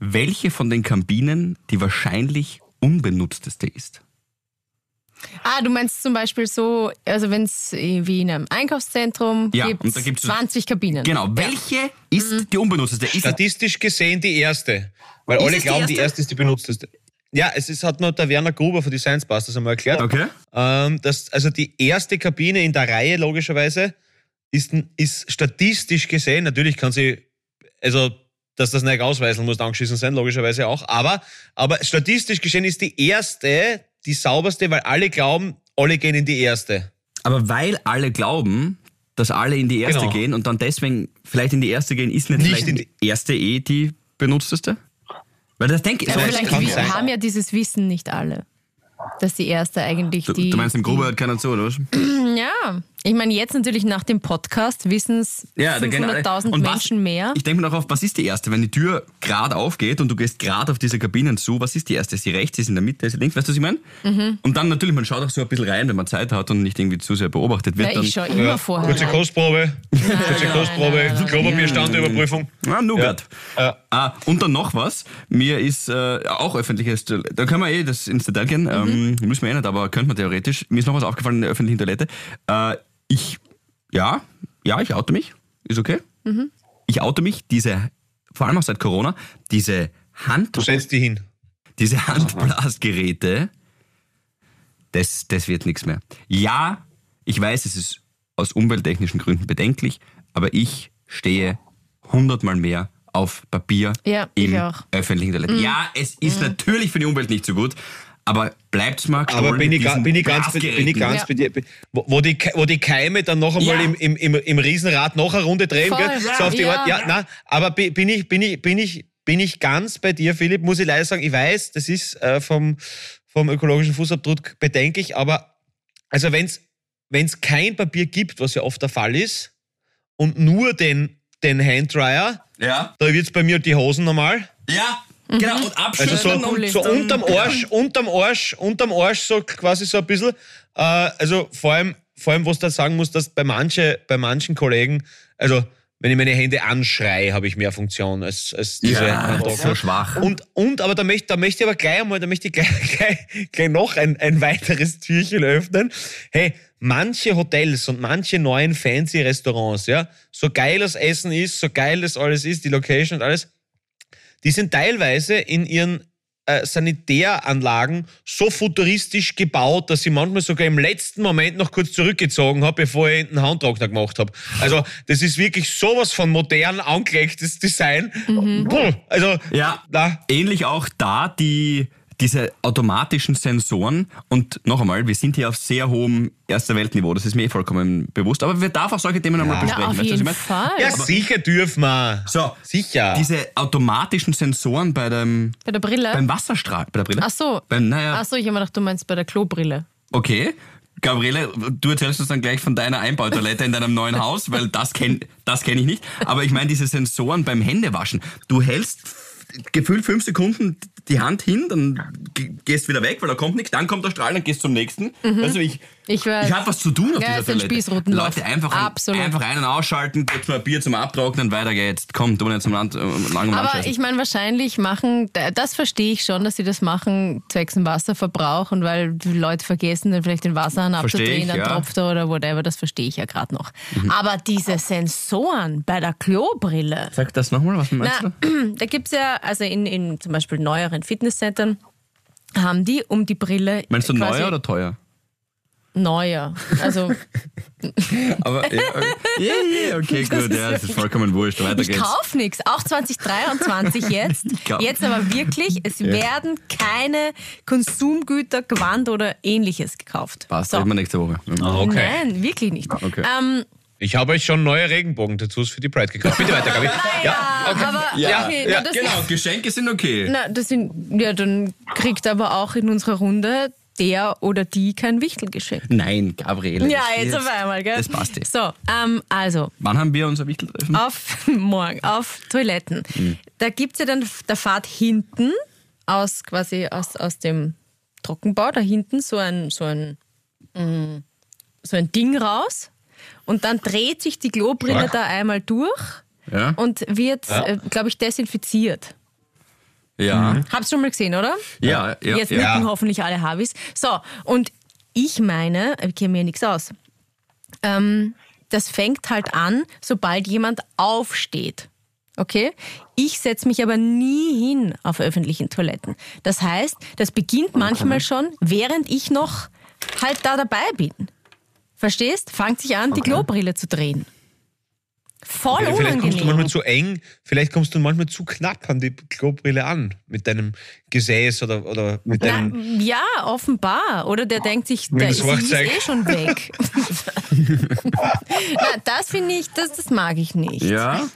Speaker 3: welche von den Kabinen die wahrscheinlich unbenutzteste ist.
Speaker 6: Ah, du meinst zum Beispiel so, also wenn es wie in einem Einkaufszentrum
Speaker 3: Ja,
Speaker 6: gibt,
Speaker 3: und da gibt's-
Speaker 6: 20 Kabinen.
Speaker 3: Genau, welche ist die unbenutzteste? Ist
Speaker 2: Statistisch gesehen die erste. Weil
Speaker 3: Ist
Speaker 2: alle
Speaker 3: die
Speaker 2: glauben, die
Speaker 3: erste?
Speaker 2: erste ist die benutzteste. Ja, es ist, hat mir der Werner Gruber von die Science Busters einmal erklärt.
Speaker 3: okay.
Speaker 2: Ähm, dass, also die erste Kabine in der Reihe logischerweise ist, ist statistisch gesehen, natürlich kann sie, also dass das nicht ausweisen muss, angeschissen sein, logischerweise auch, aber, aber statistisch gesehen ist die erste die sauberste, weil alle glauben, alle gehen in die erste.
Speaker 3: Aber weil alle glauben, dass alle in die erste
Speaker 2: Genau.
Speaker 3: gehen und dann deswegen vielleicht in die erste gehen, ist nicht,
Speaker 2: Nicht
Speaker 3: vielleicht
Speaker 2: in
Speaker 3: die erste eh die benutzteste? Weil das denke ich.
Speaker 2: Das
Speaker 6: vielleicht
Speaker 2: kann
Speaker 6: wir
Speaker 2: sein.
Speaker 6: haben ja dieses Wissen nicht alle. Dass die erste eigentlich
Speaker 3: du,
Speaker 6: die.
Speaker 3: du meinst, im
Speaker 6: die,
Speaker 3: Gruber hört keiner zu, oder was?
Speaker 6: Ja, Ich meine, jetzt natürlich nach dem Podcast wissen es
Speaker 3: Ja, da gehen alle-
Speaker 6: 500.000
Speaker 3: Und was-
Speaker 6: Menschen mehr.
Speaker 3: Ich denke mir noch auf, was ist die erste? Wenn die Tür gerade aufgeht und du gehst gerade auf diese Kabinen zu, was ist die erste? Ist die rechts, ist sie in der Mitte, ist sie links? Weißt du, was ich meine?
Speaker 6: Mhm.
Speaker 3: Und dann natürlich, man schaut auch so ein bisschen rein, wenn man Zeit hat und nicht irgendwie zu sehr beobachtet wird.
Speaker 6: Ja,
Speaker 3: dann,
Speaker 6: ich schaue immer vorher.
Speaker 2: Kurze. Kostprobe. Kurze Kostprobe. Klopapierstandüberprüfung.
Speaker 3: Ah, Nougat.
Speaker 2: Ja.
Speaker 3: Ah, und dann noch was. Mir ist äh, auch öffentliches, da können wir eh das ins Detail gehen, ähm, müssen wir eh nicht, aber könnte man theoretisch. Mir ist noch was aufgefallen in der öffentlichen Toilette. Äh, ich, ja, ja, ich oute mich. Ist okay. Ich oute mich, diese, vor allem auch seit Corona, diese Hand,
Speaker 2: Du setzt die hin.
Speaker 3: diese Handblasgeräte, das, das wird nichts mehr. Ja, ich weiß, es ist aus umwelttechnischen Gründen bedenklich, aber ich stehe hundertmal mehr auf Papier
Speaker 6: Ja, ich
Speaker 3: im
Speaker 6: auch.
Speaker 3: öffentlichen Toilette. Ja, es ist natürlich für die Umwelt nicht so gut, aber bleibt's mal
Speaker 2: Aber
Speaker 3: gestohlen
Speaker 2: bin ich, ga- bin ich ganz, bei- bin ich ganz
Speaker 6: Ja.
Speaker 2: bei dir. Wo, wo, die, wo die Keime dann noch einmal
Speaker 3: Ja.
Speaker 2: im, im, im, im Riesenrad noch eine Runde drehen,
Speaker 6: Voll,
Speaker 2: gell?
Speaker 6: ja,
Speaker 2: so auf die. Art. Ja, nein, aber bi- bin ich, bin ich, bin ich, bin ich ganz bei dir, Philipp, muss ich leider sagen, ich weiß, das ist äh, vom, vom ökologischen Fußabdruck bedenklich, aber also wenn es kein Papier gibt, was ja oft der Fall ist, und nur den, den Handdryer,
Speaker 3: Ja,
Speaker 2: da wird's bei mir die Hosen normal.
Speaker 3: ja, genau. Und abschneiden
Speaker 2: Also so,
Speaker 3: und
Speaker 2: so unterm Arsch, unterm Arsch, unterm Arsch, so quasi so ein bisschen. Äh, also vor allem, vor allem, was da sagen muss, dass bei, manche, bei manchen Kollegen, also wenn ich meine Hände anschreie, habe ich mehr Funktion als, als diese
Speaker 3: Ja, so schwach.
Speaker 2: Und, und aber da möchte, da möchte ich aber gleich einmal, da möchte ich gleich, gleich, gleich noch ein, ein weiteres Türchen öffnen. Hey, manche Hotels und manche neuen fancy Restaurants, ja, so geil das Essen ist, so geil das alles ist, die Location und alles, die sind teilweise in ihren äh, Sanitäranlagen so futuristisch gebaut, dass ich manchmal sogar im letzten Moment noch kurz zurückgezogen habe, bevor ich einen Handtrockner gemacht habe. Also das ist wirklich sowas von modern angelegtes Design. Puh, Also
Speaker 3: Ja,
Speaker 2: na,
Speaker 3: ähnlich auch da die, diese automatischen Sensoren. Und noch einmal, wir sind hier auf sehr hohem Erster Weltniveau, das ist mir eh vollkommen bewusst. Aber wir darf auch solche Themen nochmal
Speaker 6: Ja,
Speaker 3: besprechen.
Speaker 6: auf
Speaker 3: weißt du, was ich
Speaker 6: jeden
Speaker 3: meine?
Speaker 6: Fall.
Speaker 2: ja, sicher dürfen wir.
Speaker 3: So,
Speaker 2: Sicher.
Speaker 3: diese automatischen Sensoren bei dem,
Speaker 6: Bei der Brille?
Speaker 3: beim Wasserstrahl, bei der Brille?
Speaker 6: Ach so.
Speaker 3: Beim, naja,
Speaker 6: Ach so, ich habe mir gedacht, du meinst bei der Klobrille.
Speaker 3: okay. Gabriele, du erzählst uns dann gleich von deiner Einbautoilette in deinem neuen Haus, weil das kenne das kenn ich nicht. Aber ich meine diese Sensoren beim Händewaschen. Du hältst gefühlt fünf Sekunden die Hand hin, dann ge- gehst wieder weg, weil da kommt nichts, dann kommt der Strahl, dann gehst zum nächsten. Also ich,
Speaker 6: Mhm. Ich weiß.
Speaker 3: ich habe was zu tun auf
Speaker 6: Ja,
Speaker 3: dieser
Speaker 6: ein
Speaker 3: Toilette. Leute, einfach,
Speaker 6: Absolut.
Speaker 3: einfach einen ausschalten, kurz mal ein Bier zum Abtrocknen, weiter geht's. Komm, du nicht zum Land, äh, lang um
Speaker 6: Aber
Speaker 3: Land
Speaker 6: ich meine, wahrscheinlich machen, das verstehe ich schon, dass sie das machen, zwecks dem Wasserverbrauch und weil die Leute vergessen, dann vielleicht den Wasserhahn abzudrehen, dann
Speaker 3: ja. Mhm.
Speaker 6: tropft er oder whatever, das verstehe ich ja gerade noch. Aber diese Sensoren bei der Klobrille,
Speaker 3: Sag das nochmal, was meinst
Speaker 6: na,
Speaker 3: du?
Speaker 6: da gibt es ja, also in, in zum Beispiel neueren Fitnesscentern, haben die um die Brille.
Speaker 3: Meinst du neuer oder teuer?
Speaker 6: Neuer. Also
Speaker 3: Aber ja, okay, ja, ja, okay gut, ja, das ist vollkommen wurscht. Weiter
Speaker 6: ich
Speaker 3: geht's.
Speaker 6: kauf nichts. Auch 2023 jetzt. Jetzt aber wirklich, es werden keine Konsumgüter, Gewand oder ähnliches gekauft.
Speaker 3: Passt,
Speaker 6: So.
Speaker 3: reden wir nächste Woche.
Speaker 2: okay.
Speaker 6: Nein, wirklich nicht.
Speaker 3: Okay.
Speaker 6: Ähm,
Speaker 2: Ich habe euch schon neue Regenbogen-Tattoos für die Pride gekauft. Bitte weiter, Gabi. Ja, okay.
Speaker 6: aber
Speaker 3: Ja,
Speaker 6: okay,
Speaker 2: ja,
Speaker 6: na, das
Speaker 3: Genau,
Speaker 6: ist,
Speaker 3: Geschenke sind okay.
Speaker 6: na, das sind, ja, dann kriegt aber auch in unserer Runde der oder die kein Wichtelgeschenk.
Speaker 3: Nein, Gabriele.
Speaker 6: Ja, jetzt auf einmal, gell?
Speaker 3: Das passt eh.
Speaker 6: So, ähm, also,
Speaker 3: Wann haben wir unser Wichteltreffen?
Speaker 6: auf morgen, auf Toiletten. Da gibt es ja dann der Fahrt hinten aus quasi aus, aus dem Trockenbau, da hinten so ein, so ein, mm, so ein Ding raus. Und dann dreht sich die Klobrille
Speaker 2: Stark.
Speaker 6: da einmal durch
Speaker 3: Ja.
Speaker 6: und wird, äh, glaube ich, desinfiziert.
Speaker 3: Ja.
Speaker 6: Hab's schon mal gesehen, oder?
Speaker 3: Ja, ja,
Speaker 6: Jetzt
Speaker 3: ja.
Speaker 6: nicken hoffentlich alle Harvis. So, und ich meine, ich kenne mir ja nichts aus. Ähm, das fängt halt an, sobald jemand aufsteht. Okay? Ich setze mich aber nie hin auf öffentlichen Toiletten. Das heißt, das beginnt manchmal schon, während ich noch halt da dabei bin. Verstehst? Fangt sich an, die Klobrille zu drehen. Voll
Speaker 2: Ja, vielleicht kommst du
Speaker 6: unangenehm.
Speaker 2: manchmal zu eng, vielleicht kommst du manchmal zu knapp an die Klobrille an mit deinem Gesäß oder, oder mit
Speaker 6: Na,
Speaker 2: deinem.
Speaker 6: ja, offenbar. Oder der denkt sich, der ist, eh schon weg. Na, das finde ich, das, das mag ich nicht.
Speaker 3: Ja.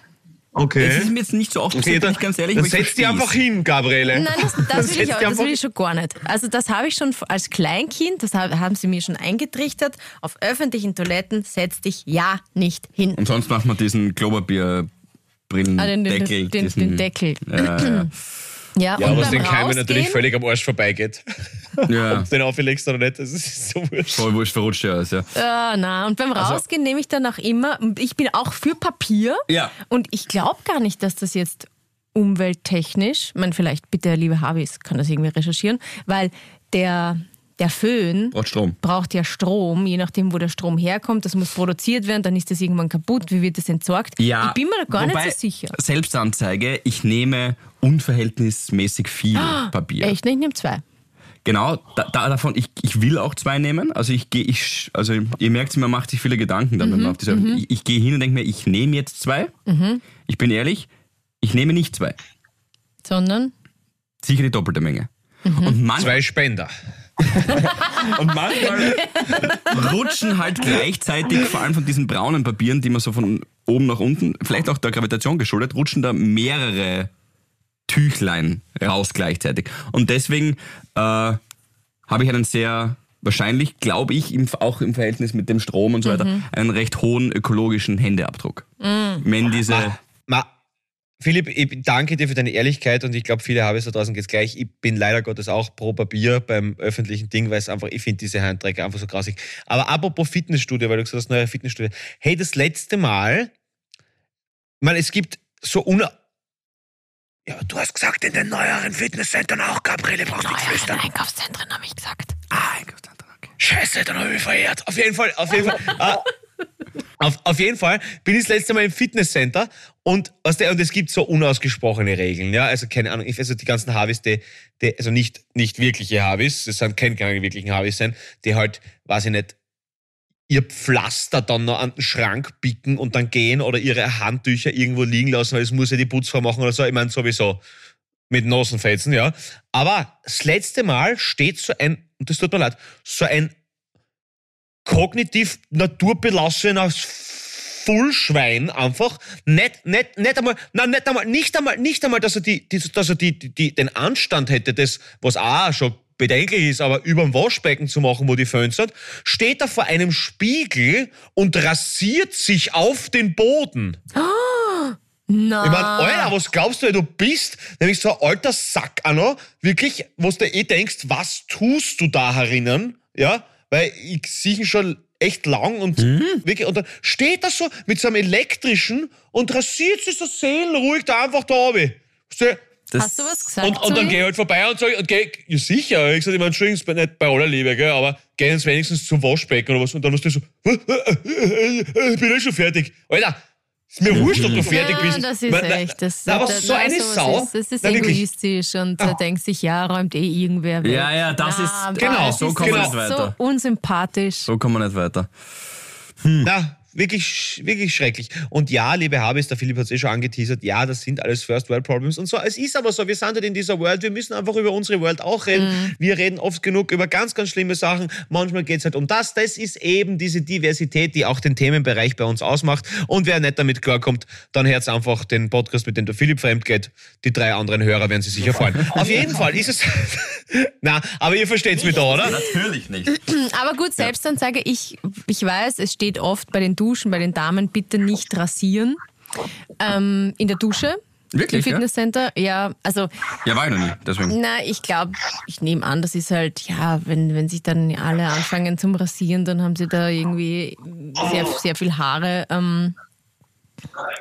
Speaker 2: Okay.
Speaker 3: Das ist mir jetzt nicht so oft
Speaker 2: Okay,
Speaker 3: passiert, bin
Speaker 2: dann,
Speaker 3: ich ganz ehrlich.
Speaker 2: dann setz dich
Speaker 3: versteh's.
Speaker 2: einfach hin, Gabriele.
Speaker 6: Nein, das, das, will, ich, auch, das will ich schon gar nicht. Also das habe ich schon als Kleinkind, das hab- haben sie mir schon eingetrichtert. Auf öffentlichen Toiletten setz dich ja nicht hin.
Speaker 3: Und sonst macht man diesen Klopapier-Brillendeckel.
Speaker 6: Ah, den- den- den- den Deckel.
Speaker 3: Ja, ja.
Speaker 6: Ja,
Speaker 2: Ja,
Speaker 6: und
Speaker 2: was
Speaker 6: beim
Speaker 2: den Keimen natürlich
Speaker 6: Rausgehen-
Speaker 2: völlig am Arsch vorbeigeht.
Speaker 3: ja.
Speaker 2: Ob du den auflegst oder nicht, das ist so wurscht.
Speaker 3: Voll wurscht, verrutscht ja alles, ja.
Speaker 6: Ah, na, und beim
Speaker 3: Also-
Speaker 6: Rausgehen nehme ich dann auch immer, ich bin auch für Papier.
Speaker 3: Ja.
Speaker 6: Und ich glaube gar nicht, dass das jetzt umwelttechnisch, ich meine, vielleicht bitte, liebe Habis, kann das irgendwie recherchieren, weil der, der Föhn
Speaker 3: Braucht Strom.
Speaker 6: braucht ja Strom, je nachdem, wo der Strom herkommt. Das muss produziert werden, dann ist das irgendwann kaputt. Wie wird das entsorgt?
Speaker 3: Ja,
Speaker 6: ich bin mir da gar
Speaker 3: wobei,
Speaker 6: nicht so sicher.
Speaker 3: Selbstanzeige, ich nehme unverhältnismäßig viel Papier.
Speaker 6: Echt, ne? ich nehme zwei.
Speaker 3: Genau, da, da, davon, ich, ich will auch zwei nehmen. Also ich gehe, ich, also ihr merkt, man macht sich viele Gedanken dann, wenn man auf diese, ich, ich gehe hin und denke mir, ich nehme jetzt zwei. Ich bin ehrlich, ich nehme nicht zwei.
Speaker 6: Sondern,
Speaker 3: Sicher die doppelte Menge. Und, manch,
Speaker 2: Zwei Spender.
Speaker 3: Und manchmal rutschen halt gleichzeitig, vor allem von diesen braunen Papieren, die man so von oben nach unten, vielleicht auch der Gravitation geschuldet, rutschen da mehrere Tüchlein raus gleichzeitig. Und deswegen äh, habe ich einen sehr, wahrscheinlich, glaube ich, im, auch im Verhältnis mit dem Strom und so weiter, einen recht hohen ökologischen Händeabdruck. Wenn diese...
Speaker 2: Ma, Philipp, ich danke dir für deine Ehrlichkeit und ich glaube, viele Habis da draußen geht's gleich. Ich bin leider Gottes auch pro Papier beim öffentlichen Ding, weil es einfach, ich finde diese Handträger einfach so grausig. Aber apropos Fitnessstudio, weil du gesagt hast, neue Fitnessstudio. Hey, das letzte Mal, meine, es gibt so una... Ja, aber du hast gesagt, in den neueren Fitnesscentern auch, Gabriele, brauchst du nicht flüstern.
Speaker 6: Einkaufszentren habe ich gesagt.
Speaker 3: Ah, Einkaufszentrum, okay.
Speaker 2: Scheiße, dann habe ich mich verehrt. Auf jeden Fall, auf jeden Fall. auf, auf jeden Fall bin ich das letzte Mal im Fitnesscenter und, weißt du, und es gibt so unausgesprochene Regeln, ja, also keine Ahnung, also die ganzen Harvis, die, die, also nicht, nicht wirkliche Harvis, das sind keine, keine wirklichen Harvis sein, die halt, weiß ich nicht, ihr Pflaster dann noch an den Schrank bicken und dann gehen oder ihre Handtücher irgendwo liegen lassen, weil es muss ja die Putzfrau machen oder so, ich meine sowieso mit Nosenfetzen, ja. Aber das letzte Mal steht so ein, und das tut mir leid, so ein kognitiv naturbelassener Fullschwein einfach, nicht, nicht, nicht einmal, nein, nicht einmal, nicht einmal, nicht einmal, dass er die, die dass er die, die, den Anstand hätte, das, was auch schon bedenklich ist, aber überm Waschbecken zu machen, wo die Föhn sind, steht er vor einem Spiegel und rasiert sich auf den Boden.
Speaker 6: Na,
Speaker 2: Ich meine, Alter, was glaubst du, wer du bist? Nämlich so ein alter Sack, Anno, wirklich, wo du eh denkst, was tust du da herinnen? Ja, weil ich sehe ihn schon echt lang und wirklich, und dann steht er so mit so einem elektrischen und rasiert sich so seelenruhig da einfach da
Speaker 3: Das,
Speaker 6: hast du was gesagt?
Speaker 2: Und, und dann
Speaker 6: zu
Speaker 2: geh
Speaker 6: ihm?
Speaker 2: halt vorbei und sag, und geh, ja sicher, ich sag, ich meine, Entschuldigung, nicht bei aller Liebe, gell, aber geh jetzt wenigstens zum Waschbecken oder was und dann hast du so, ich bin eh schon fertig. Alter, ist mir wurscht, ob du fertig
Speaker 6: ja,
Speaker 2: bist.
Speaker 6: das ist
Speaker 2: na-
Speaker 6: echt. Das,
Speaker 2: na, aber
Speaker 6: das-
Speaker 2: so eine Sau.
Speaker 6: Ist, das ist
Speaker 2: Na,
Speaker 6: egoistisch und da denkt sich, ja, räumt eh irgendwer weg.
Speaker 3: Ja, ja, das ist-
Speaker 2: genau,
Speaker 3: so wir
Speaker 6: so
Speaker 3: nicht weiter.
Speaker 6: unsympathisch.
Speaker 3: so kommen wir nicht weiter.
Speaker 2: Na, wirklich, wirklich schrecklich. Und ja, liebe Habis, der Philipp hat es eh schon angeteasert, ja, das sind alles First World Problems und so. Es ist aber so, wir sind halt in dieser World, wir müssen einfach über unsere World auch reden. Wir reden oft genug über ganz, ganz schlimme Sachen. Manchmal geht es halt um das. Das ist eben diese Diversität, die auch den Themenbereich bei uns ausmacht. Und wer nicht damit klarkommt, dann hört einfach den Podcast, mit dem der Philipp fremd geht. Die drei anderen Hörer werden sich sicher freuen. Auf jeden Fall ist es... Na, aber ihr versteht's mich da, oder?
Speaker 3: Natürlich nicht.
Speaker 6: Aber gut, Selbstanzeige, ich, ich weiß, es steht oft bei den Duschen, bei den Damen, bitte nicht rasieren. Ähm, in der Dusche.
Speaker 3: Wirklich,
Speaker 6: Im
Speaker 3: ja?
Speaker 6: Fitnesscenter, ja, also
Speaker 3: Ja, war ich noch nie, deswegen.
Speaker 6: Na, ich glaube, ich nehme an, das ist halt, ja, wenn, wenn sich dann alle anfangen zum Rasieren, dann haben sie da irgendwie sehr, sehr viel Haare ähm,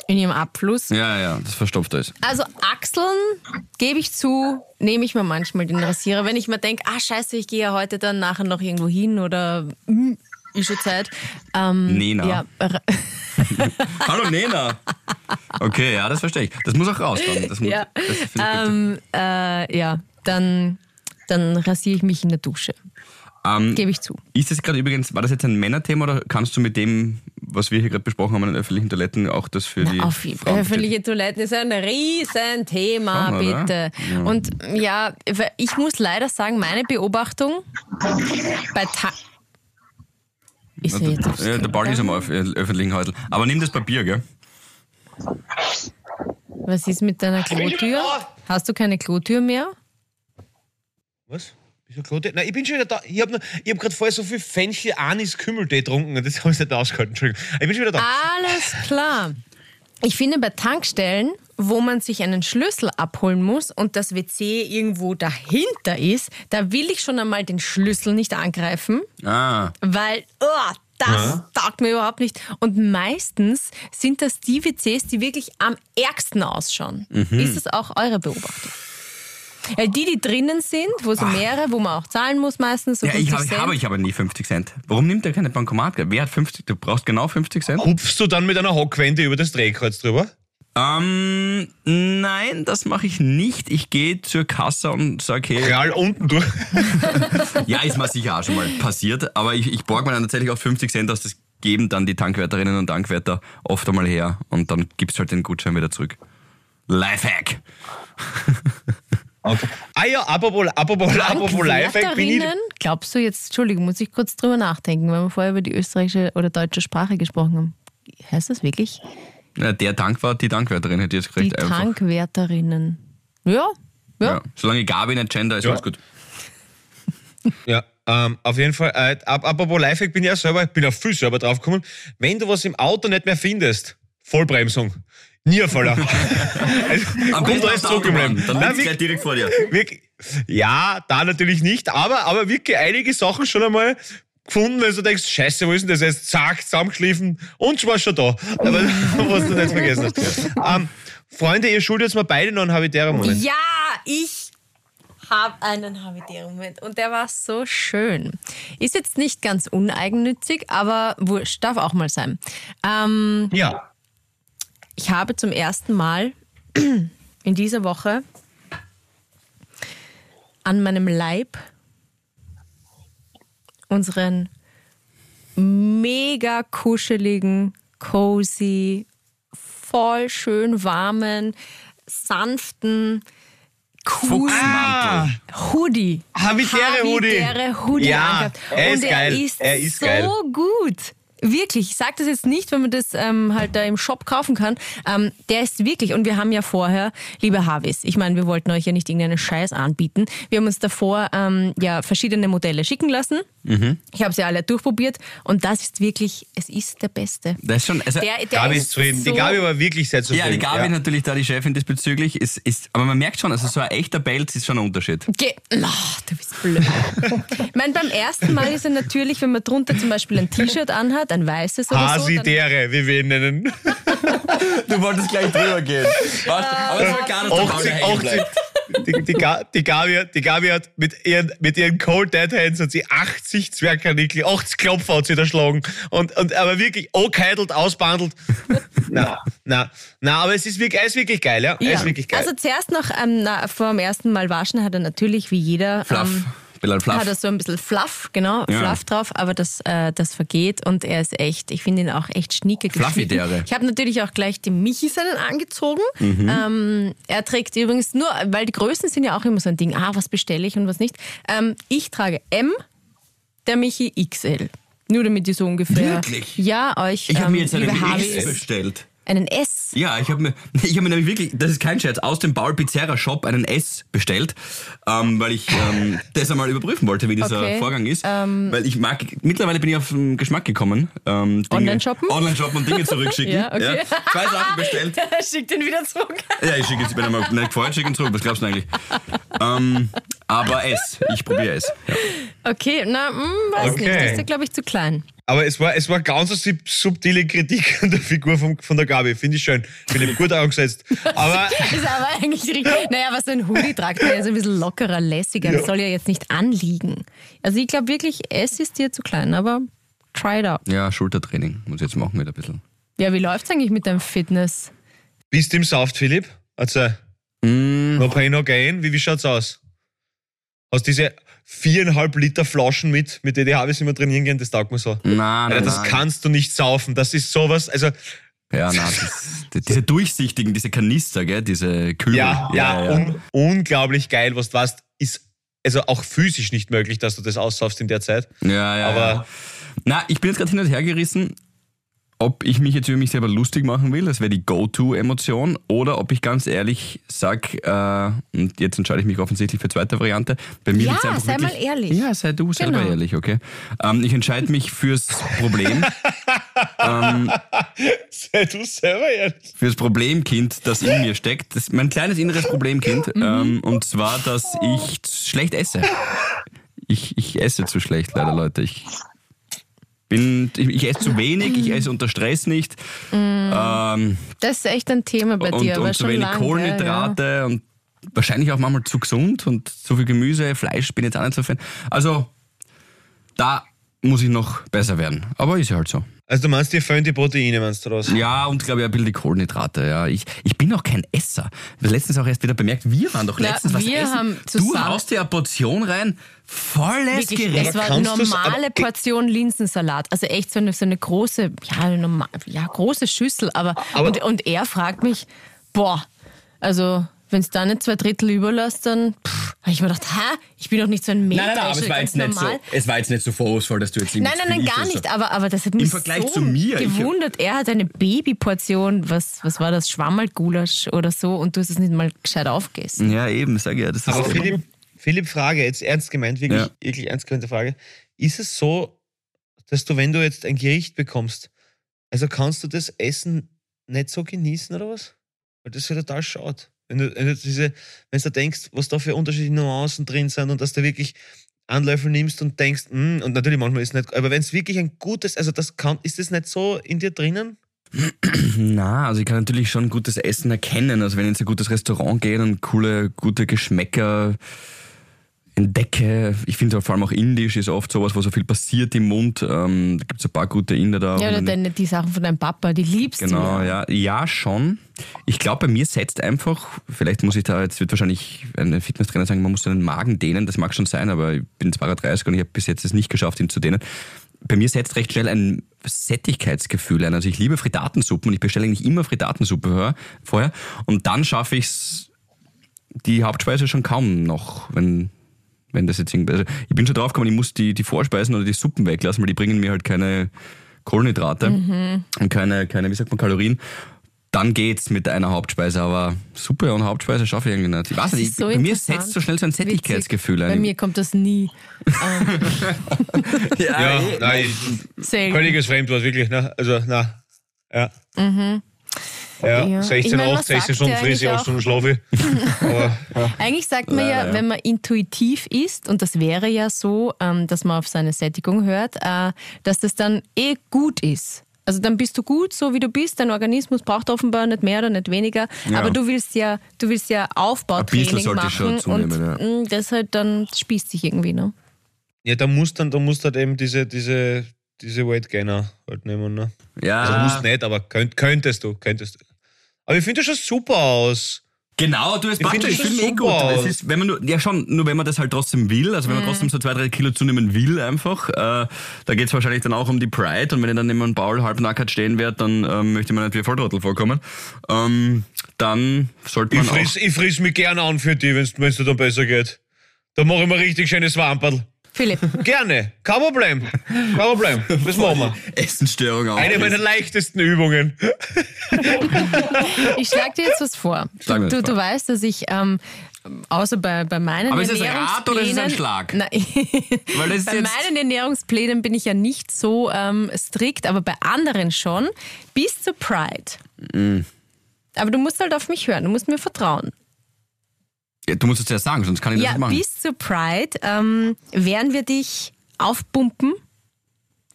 Speaker 6: in ihrem Abfluss.
Speaker 3: Ja, ja, das verstopft alles.
Speaker 6: Also Achseln, gebe ich zu, nehme ich mir manchmal den Rasierer. Wenn ich mir denke, ah scheiße, ich gehe ja heute dann nachher noch irgendwo hin oder mm, ist schon Zeit. Ähm,
Speaker 3: Nena.
Speaker 6: Ja, ra-
Speaker 3: Hallo Nena. Okay, ja, das verstehe ich. Das muss auch raus dann. Das muss,
Speaker 6: ja,
Speaker 3: das
Speaker 6: ähm, äh, ja dann, dann rasiere ich mich in der Dusche.
Speaker 3: Ähm,
Speaker 6: Gebe ich zu.
Speaker 3: Ist das gerade übrigens, war das jetzt ein Männerthema oder kannst du mit dem, was wir hier gerade besprochen haben, an den öffentlichen Toiletten auch das für die
Speaker 6: Na, auf
Speaker 3: Frauen
Speaker 6: öffentliche Toiletten ist ein Riesenthema,
Speaker 3: Schon,
Speaker 6: bitte. Und ja, ich muss leider sagen, meine Beobachtung bei Ta ist er jetzt aufs
Speaker 3: Ja, der Ball ist am öff- öffentlichen Häusl. Aber nimm das Papier, gell?
Speaker 6: Was ist mit deiner Klotür? Hast du keine Klotür mehr?
Speaker 2: Was? Wieso? Nein, ich bin schon wieder da. Ich habe hab gerade vorher so viel Fenchel Anis Kümmeltee getrunken. Das habe ich nicht ausgehalten. Entschuldigung. Ich bin schon wieder da.
Speaker 6: Alles klar. Ich finde bei Tankstellen, wo man sich einen Schlüssel abholen muss und das WC irgendwo dahinter ist, da will ich schon einmal den Schlüssel nicht angreifen,
Speaker 3: Ah.
Speaker 6: weil oh, das taugt mir überhaupt nicht. Und meistens sind das die WCs, die wirklich am ärgsten ausschauen. Ist das auch eure Beobachtung? Äh, Die, die drinnen sind, wo so mehrere, wo man auch zahlen muss meistens. So
Speaker 3: Ja, ich
Speaker 6: 50
Speaker 3: habe hab ich aber nie 50 Cent. Warum nimmt er keine Bankomatkarte? Wer hat 50? Du brauchst genau 50 Cent?
Speaker 2: Hupfst du dann mit einer Hockwende über das Drehkreuz drüber?
Speaker 3: Ähm, nein, das mache ich nicht. Ich gehe zur Kasse und sage, hey,
Speaker 2: Krall unten durch.
Speaker 3: ja, ist mir sicher auch schon mal passiert, aber ich, ich borg mir dann tatsächlich auch 50 Cent aus. Das geben dann die Tankwärterinnen und Tankwärter oft einmal her und dann gibst halt den Gutschein wieder zurück. Lifehack.
Speaker 7: Okay.
Speaker 2: Ah ja, apropos, apropos, apropos Lifehack bin ich...
Speaker 6: Tankwärterinnen, glaubst du jetzt, Entschuldigung, muss ich kurz drüber nachdenken, weil wir vorher über die österreichische oder deutsche Sprache gesprochen haben. Heißt das wirklich?
Speaker 3: Ja, der Tankwart, die Tankwärterin hätte jetzt
Speaker 6: Die
Speaker 3: gekriegt. einfach.
Speaker 6: Tankwärterinnen. Ja, ja.
Speaker 3: Ja. Solange Gabi nicht Gender ist,
Speaker 2: Ja.
Speaker 3: alles gut.
Speaker 2: Ja, ähm, auf jeden Fall. Äh, ap- apropos Lifehack bin ich ja selber, ich bin auf viel selber draufgekommen. Wenn du was im Auto nicht mehr findest, Vollbremsung. Nierfaller. also, kommt alles zurück im Leben.
Speaker 3: Dann
Speaker 2: Nein,
Speaker 3: gleich direkt vor dir.
Speaker 2: wirklich, ja, da natürlich nicht, aber, aber wirklich einige Sachen schon einmal gefunden, wenn du denkst, scheiße, wo ist denn das jetzt? Zack, zusammengeschliffen und schon war schon da. Aber was du nicht vergessen hast. Ähm, Freunde, ihr schuldet jetzt mal beide noch einen habitären Moment.
Speaker 6: Ja, ich habe einen Habitäre-Moment und der war so schön. Ist jetzt nicht ganz uneigennützig, aber wurscht, darf auch mal sein. Ähm,
Speaker 2: Ja.
Speaker 6: ich habe zum ersten Mal in dieser Woche an meinem Leib unseren mega kuscheligen, cozy, voll schön warmen, sanften, coolen
Speaker 3: Fuchsmantel.
Speaker 6: Hoodie.
Speaker 2: Habitäre Hoodie.
Speaker 6: Habitäre Hoodie
Speaker 2: Ja,
Speaker 6: angehabt.
Speaker 2: er ist
Speaker 6: Und
Speaker 2: geil.
Speaker 6: er ist,
Speaker 2: Er ist
Speaker 6: so
Speaker 2: geil.
Speaker 6: gut. Wirklich, ich sage das jetzt nicht, wenn man das ähm, halt da im Shop kaufen kann. Ähm, der ist wirklich, und wir haben ja vorher, liebe Harvis, ich meine, wir wollten euch ja nicht irgendeinen Scheiß anbieten. Wir haben uns davor ähm, ja verschiedene Modelle schicken lassen.
Speaker 2: Mhm.
Speaker 6: Ich habe sie alle durchprobiert und das ist wirklich, es ist der Beste.
Speaker 3: Das ist schon, also,
Speaker 6: Der, der
Speaker 2: Gabi
Speaker 6: ist
Speaker 2: zufrieden.
Speaker 6: So
Speaker 2: die Gabi war wirklich sehr zufrieden.
Speaker 3: ja, die Gabi natürlich da die Chefin diesbezüglich. Ist, ist, aber man merkt schon, also so ein echter Belz ist schon ein Unterschied.
Speaker 6: Ge Ach, du bist blöd. ich meine, beim ersten Mal ist er natürlich, wenn man drunter zum Beispiel ein T-Shirt anhat, ein weißes oder so. Dann,
Speaker 2: Hasidere, wie wir ihn nennen.
Speaker 3: Du wolltest gleich drüber gehen. Aber es war klar, dass
Speaker 2: 80, 80. Die, die, die, Gabi, hat- die Gabi hat mit ihren, mit ihren Cold Dead Hands hat sie 80 Zwergkanickel, 80 Klopfer hat sie erschlagen. Und, und, aber wirklich angeheitelt, ausbandelt. na, na, na, aber es ist wirklich, er ist wirklich geil, ja.
Speaker 6: Ja.
Speaker 2: ist wirklich geil.
Speaker 6: Also zuerst noch ähm, na, vor dem ersten Mal waschen hat er natürlich wie jeder
Speaker 3: Fluff.
Speaker 6: ähm,
Speaker 3: Bilal Fluff.
Speaker 6: hat er so ein bisschen Fluff, genau,
Speaker 3: Ja.
Speaker 6: Fluff drauf, aber das, äh, das vergeht und er ist echt, ich finde ihn auch echt schnieke geschnitten. Ich habe natürlich auch gleich dem Michi seinen angezogen.
Speaker 3: Mhm.
Speaker 6: Ähm, er trägt übrigens nur, weil die Größen sind ja auch immer so ein Ding, ah, was bestelle ich und was nicht. Ähm, ich trage M, der Michi XL. Nur damit ihr so ungefähr.
Speaker 3: Wirklich?
Speaker 6: Ja, euch.
Speaker 3: Ich habe
Speaker 6: ähm,
Speaker 3: mir jetzt einen
Speaker 6: liebe
Speaker 3: S
Speaker 6: Harvis,
Speaker 3: bestellt.
Speaker 6: Einen S.
Speaker 3: Ja, ich habe mir, ich hab mir nämlich wirklich, das ist kein Scherz, aus dem Paul Pizzeria Shop einen S bestellt, ähm, weil ich ähm, das einmal überprüfen wollte, wie dieser
Speaker 6: Okay,
Speaker 3: Vorgang ist. weil ich mag, mittlerweile bin ich auf den Geschmack gekommen. Ähm, Dinge-
Speaker 6: Online-shoppen?
Speaker 3: Online-shoppen und Dinge zurückschicken.
Speaker 6: Ja, okay.
Speaker 3: Zwei Sachen bestellt.
Speaker 6: Schickt ihn wieder zurück.
Speaker 3: Ja, ich schicke jetzt, wenn er mal nicht gefreut, schicke ihn zurück. Was glaubst du eigentlich? ähm, aber S, ich probiere es. Ja.
Speaker 6: Okay, na, hm, weiß
Speaker 2: Okay.
Speaker 6: nicht. Das ist ja, glaube ich, zu klein.
Speaker 2: Aber es war, es war ganz eine sub- subtile Kritik an der Figur von, von der Gabi. Finde ich schön. Finde ich gut angesetzt. Aber
Speaker 6: Ist aber eigentlich richtig. Naja, was so ein Hoodie tragt, der ist ein bisschen lockerer, lässiger. Das soll ja jetzt nicht anliegen. Also ich glaube wirklich, es ist dir zu klein, aber try it out.
Speaker 3: ja, Schultertraining muss ich jetzt machen wieder ein bisschen.
Speaker 6: Ja, wie läuft's eigentlich mit deinem Fitness?
Speaker 2: bist du im Saft, Philipp? Also,
Speaker 3: Mm,
Speaker 2: noch ein, noch gehen. Wie, wie schaut's aus? Hast diese viereinhalb Liter Flaschen mit, mit Habis immer trainieren gehen, das taugt mir so.
Speaker 3: nein, nein,
Speaker 2: das
Speaker 3: nein.
Speaker 2: kannst du nicht saufen. Das ist sowas, also,
Speaker 3: Ja, nein, das, diese durchsichtigen, diese Kanister, gell, diese Kühle.
Speaker 2: ja, ja, Un, unglaublich geil, was du weißt, ist also auch physisch nicht möglich, dass du das aussaufst in der Zeit.
Speaker 3: Ja, ja.
Speaker 2: Aber-
Speaker 3: ja. Na, ich bin jetzt gerade hin und her gerissen, ob ich mich jetzt über mich selber lustig machen will, das wäre die Go-To-Emotion, oder ob ich ganz ehrlich sage, äh, und jetzt entscheide ich mich offensichtlich für die zweite Variante. Bei mir
Speaker 6: Ja,
Speaker 3: einfach
Speaker 6: sei
Speaker 3: wirklich,
Speaker 6: mal ehrlich.
Speaker 3: Ja, sei du selber
Speaker 6: Genau.
Speaker 3: ehrlich, okay? Ähm, ich entscheide mich fürs Problem,
Speaker 2: Sei du selber ehrlich.
Speaker 3: fürs Problemkind, das in mir steckt. Das ist mein kleines inneres Problemkind.
Speaker 6: Mhm.
Speaker 3: Ähm, und zwar, dass ich schlecht esse. Ich, ich esse zu schlecht, leider, Leute. Ich bin, ich, ich esse zu wenig, ich esse unter Stress nicht. Ähm,
Speaker 6: Das ist echt ein Thema bei
Speaker 3: und,
Speaker 6: dir, aber
Speaker 3: und zu wenig
Speaker 6: lange.
Speaker 3: Kohlenhydrate und wahrscheinlich auch manchmal zu gesund und zu viel Gemüse, Fleisch bin ich jetzt auch nicht so Fan. Also, da muss ich noch besser werden. Aber ist ja halt so.
Speaker 2: Also du meinst, dir fehlen die Proteine, meinst du das?
Speaker 3: Ja, und glaube ich ein bisschen die Kohlenhydrate. Ja. Ich, ich bin auch kein Esser. Letztens auch erst wieder bemerkt, wir waren doch
Speaker 6: Na,
Speaker 3: letztens was
Speaker 6: wir
Speaker 3: essen.
Speaker 6: haben
Speaker 3: du
Speaker 6: zusammen-
Speaker 3: haust dir eine Portion rein, volles
Speaker 6: Wirklich,
Speaker 3: Gerät.
Speaker 6: es war
Speaker 2: du's-
Speaker 6: normale Portion Linsensalat. Also echt so eine, so eine große, ja, eine normal, ja, große Schüssel. Aber,
Speaker 2: Aber-
Speaker 6: und, und er fragt mich, boah, also wenn es da nicht zwei Drittel überlässt, dann habe ich mir gedacht, hä, ich bin doch nicht so ein Meter. ist ganz normal.
Speaker 3: es war jetzt nicht so vorwurfsvoll, dass du jetzt
Speaker 6: Nein, nein, nein, gar nicht. Aber, aber das hat mich
Speaker 3: Vergleich
Speaker 6: so
Speaker 3: zu mir, ich-
Speaker 6: gewundert. Er hat eine Babyportion, was, was war das, Schwammerlgulasch oder so und du hast es nicht mal gescheit aufgegessen.
Speaker 3: Ja, eben, sag ich ja. Das ist
Speaker 2: Aber Philipp, Philipp, Frage, jetzt ernst gemeint, wirklich,
Speaker 3: Ja.
Speaker 2: wirklich ernst gemeinte Frage. Ist es so, dass du, wenn du jetzt ein Gericht bekommst, also kannst du das Essen nicht so genießen oder was? Weil das ist ja total schade. Wenn du, wenn du diese, wenn du denkst, was da für unterschiedliche Nuancen drin sind und dass du wirklich Löffel nimmst und denkst, mm, und natürlich manchmal ist es nicht, aber wenn es wirklich ein gutes, also das kann, ist das nicht so in dir drinnen?
Speaker 3: Na, also ich kann natürlich schon gutes Essen erkennen. Also wenn ich in ein gutes Restaurant gehe und coole, gute Geschmäcker entdecke. Ich finde vor allem auch indisch ist oft sowas, wo so viel passiert im Mund. Ähm, da gibt es ein paar gute Inder da.
Speaker 6: Ja, oder deine, die Sachen von deinem Papa, die liebst
Speaker 3: Genau,
Speaker 6: du.
Speaker 3: ja. Ja, schon. Ich glaube, bei mir setzt einfach, vielleicht muss ich da, jetzt wird wahrscheinlich ein Fitnesstrainer sagen, man muss seinen Magen dehnen, das mag schon sein, aber ich bin 32 und ich habe bis jetzt es nicht geschafft, ihn zu dehnen. Bei mir setzt recht schnell ein Sättigkeitsgefühl ein. Also ich liebe Frittatensuppen und ich bestelle eigentlich immer Frittatensuppe hör- vorher und dann schaffe ich es, die Hauptspeise schon kaum noch, wenn, wenn das jetzt irgendwie. Also ich bin schon drauf gekommen, ich muss die, die Vorspeisen oder die Suppen weglassen, weil die bringen mir halt keine Kohlenhydrate und keine, keine, wie sagt man, Kalorien. Dann geht's mit einer Hauptspeise, aber Suppe und Hauptspeise schaffe ich irgendwie nicht. Ich weiß nicht,
Speaker 6: so
Speaker 3: bei mir setzt so schnell so ein Sättigkeitsgefühl
Speaker 6: Bei
Speaker 3: ein.
Speaker 6: mir kommt das nie.
Speaker 2: Ja, nein,
Speaker 6: Selten.
Speaker 2: völliges Fremdwort, wirklich. Ne? Also, na, ja. Ja,
Speaker 6: Ja.
Speaker 2: 16,
Speaker 6: Ich mein, man
Speaker 2: 8, 16
Speaker 6: sagt
Speaker 2: Stunden
Speaker 6: ja
Speaker 2: friss ich,
Speaker 6: eigentlich
Speaker 2: 8 Stunden schlafe. Aber, ja.
Speaker 6: Eigentlich sagt man ja, wenn man intuitiv ist, und das wäre ja so, ähm, dass man auf seine Sättigung hört, äh, dass das dann eh gut ist. Also dann bist du gut, so wie du bist. Dein Organismus braucht offenbar nicht mehr oder nicht weniger.
Speaker 3: Ja.
Speaker 6: Aber du willst ja, du willst ja Aufbautraining machen
Speaker 3: schon zunehmen,
Speaker 6: und
Speaker 3: ja.
Speaker 6: mh, das halt dann spießt sich irgendwie, ne?
Speaker 2: ja, da musst dann, da musst halt eben diese, diese, diese Weight Gainer halt nehmen. Ne?
Speaker 3: Ja,
Speaker 2: Also musst nicht, aber könnt, könntest du, könntest du. Aber ich finde das schon super aus.
Speaker 3: Genau, du hast
Speaker 2: Ich
Speaker 3: schon, ich
Speaker 2: das
Speaker 3: finde eh
Speaker 2: super
Speaker 3: gut.
Speaker 2: aus.
Speaker 3: Es ist, wenn man nur, ja schon, nur wenn man das halt trotzdem will, also wenn man trotzdem so zwei, drei Kilo zunehmen will einfach, äh, da geht's wahrscheinlich dann auch um die Pride und wenn ich dann immer einen Paul halbnackert stehen werde, dann ähm, möchte man nicht wie ein Volltrottel vorkommen. Ähm, dann sollte
Speaker 2: Ich
Speaker 3: man auch...
Speaker 2: friss, ich friss mich gerne an für die, wenn es dir dann besser geht. Da mache ich mir richtig schönes Wamperl.
Speaker 6: Philipp,
Speaker 2: Gerne, kein Problem. Kein Problem. Das machen wir.
Speaker 3: Essensstörung auch.
Speaker 2: Eine meiner leichtesten Übungen.
Speaker 6: ich schlage dir jetzt was vor.
Speaker 3: Schlag mir
Speaker 6: Du,
Speaker 3: das
Speaker 6: du weißt, dass ich, ähm, außer bei, bei meinen
Speaker 3: Aber ist es ein Rad oder ist es ein
Speaker 6: Ernährungsplänen-
Speaker 3: Schlag?
Speaker 6: Nein,
Speaker 3: Weil das ist
Speaker 6: bei meinen Ernährungsplänen bin ich ja nicht so ähm, strikt, aber bei anderen schon. Bis zu Pride.
Speaker 3: Mm.
Speaker 6: Aber du musst halt auf mich hören, du musst mir vertrauen.
Speaker 3: Ja, du musst es ja sagen, sonst kann ich das
Speaker 6: Ja,
Speaker 3: nicht machen.
Speaker 6: bis zu Pride ähm, werden wir dich aufpumpen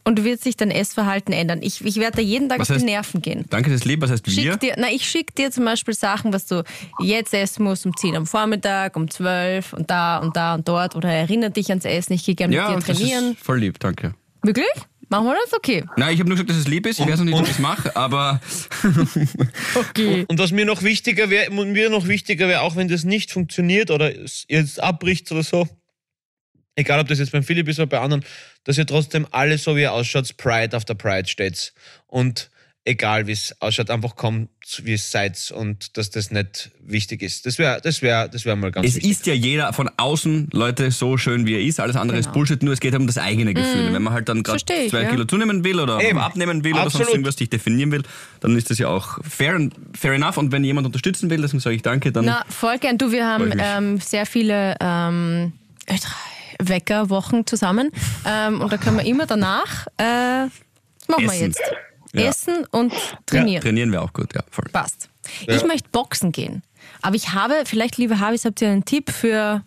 Speaker 6: und du wirst sich dein Essverhalten ändern. Ich, ich werde da jeden Tag
Speaker 3: Was
Speaker 6: auf die
Speaker 3: heißt-
Speaker 6: Nerven gehen.
Speaker 3: Danke, das Lieb, was heißt wir?
Speaker 6: Schick dir, na, ich schicke dir zum Beispiel Sachen, was du jetzt essen musst, um 10 am Vormittag, um 12 und da und da und dort oder erinnere dich ans Essen, ich gehe gerne
Speaker 3: Ja,
Speaker 6: mit dir
Speaker 3: das
Speaker 6: trainieren.
Speaker 3: ist voll lieb, danke.
Speaker 6: Wirklich? Machen wir das? Okay.
Speaker 3: Nein, ich habe nur gesagt, dass es lieb ist. Ich weiß noch nicht, ob ich es mache, aber
Speaker 6: Okay.
Speaker 2: Und was mir noch wichtiger wäre, mir noch wichtiger wäre, auch wenn das nicht funktioniert oder es jetzt abbricht oder so, egal ob das jetzt beim Philipp ist oder bei anderen, dass ihr trotzdem alle so wie ihr ausschaut, Pride auf der Pride steht. Und egal wie es ausschaut, einfach kommt, wie es seid und dass das nicht wichtig ist. Das wäre das wär, das wär mal ganz
Speaker 3: Es
Speaker 2: wichtig.
Speaker 3: ist ja jeder von außen, Leute, so schön wie er ist. Alles andere ist Bullshit, nur es geht um das eigene Gefühl. Wenn man halt dann gerade
Speaker 6: Mhm.
Speaker 3: Zwei
Speaker 6: ja.
Speaker 3: Kilo zunehmen will oder
Speaker 2: Eben.
Speaker 3: abnehmen will oder sonst
Speaker 2: Absolut.
Speaker 3: irgendwas, sich definieren will, dann ist das ja auch fair, and- fair enough. Und wenn jemand unterstützen will, deswegen sage ich danke, dann
Speaker 6: Na, voll gern. Du, wir haben ähm, sehr viele ähm, Weckerwochen zusammen. Ähm, und da können wir immer danach, äh, das machen wir
Speaker 3: Essen.
Speaker 6: jetzt.
Speaker 3: Ja.
Speaker 6: Essen und trainieren.
Speaker 3: trainieren wir auch gut. Ja, voll.
Speaker 6: Passt. Ich möchte boxen gehen. Aber ich habe, vielleicht, liebe Habis, habt ihr einen Tipp für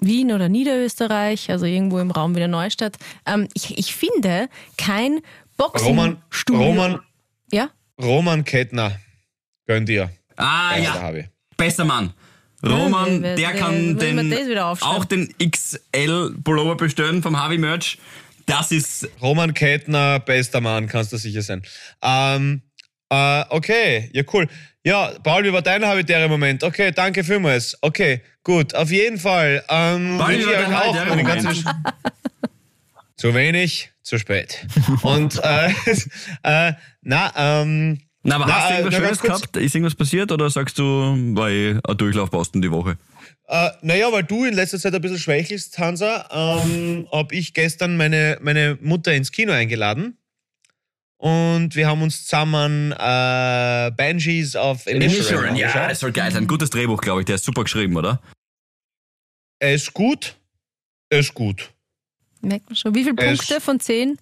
Speaker 6: Wien oder Niederösterreich, also irgendwo im Raum Wiener Neustadt. Ähm, ich, ich finde kein
Speaker 2: Roman,
Speaker 6: Boxingstudio.
Speaker 2: Roman,
Speaker 6: Ja?
Speaker 2: Roman Kettner, gönn dir.
Speaker 3: Ah
Speaker 2: Ja,
Speaker 3: ja,
Speaker 2: ich.
Speaker 3: bester Mann. Roman, der kann den,
Speaker 6: wieder
Speaker 3: auch den XL-Pullover bestellen vom Harvey Merch. Das ist
Speaker 2: Roman Kettner, bester Mann, kannst du sicher sein. Ähm, äh, okay, ja cool. Ja, Paul, wie war dein habitärer Moment? Okay, danke vielmals. Okay, gut, auf jeden Fall. Ähm,
Speaker 3: Paul, wie war
Speaker 2: ich
Speaker 3: dein habitärer Moment?
Speaker 2: ganze Zu wenig, zu spät. Und äh, äh, na, ähm,
Speaker 3: Na, aber
Speaker 2: Na,
Speaker 3: hast du
Speaker 2: äh,
Speaker 3: irgendwas
Speaker 2: nur
Speaker 3: Schönes gehabt? Ist irgendwas passiert oder sagst du, war eh ein Durchlaufposten die Woche?
Speaker 2: Äh, naja, weil du in letzter Zeit ein bisschen schwächelst, Hansa, ähm, habe ich gestern meine, meine Mutter ins Kino eingeladen. Und wir haben uns zusammen äh, Banshees of Inisherin
Speaker 3: ja, das soll geil sein. Gutes Drehbuch, glaube ich. Der ist super geschrieben, oder?
Speaker 2: Er ist gut. Er ist gut.
Speaker 6: Merkt man schon. Wie viele Punkte von 10?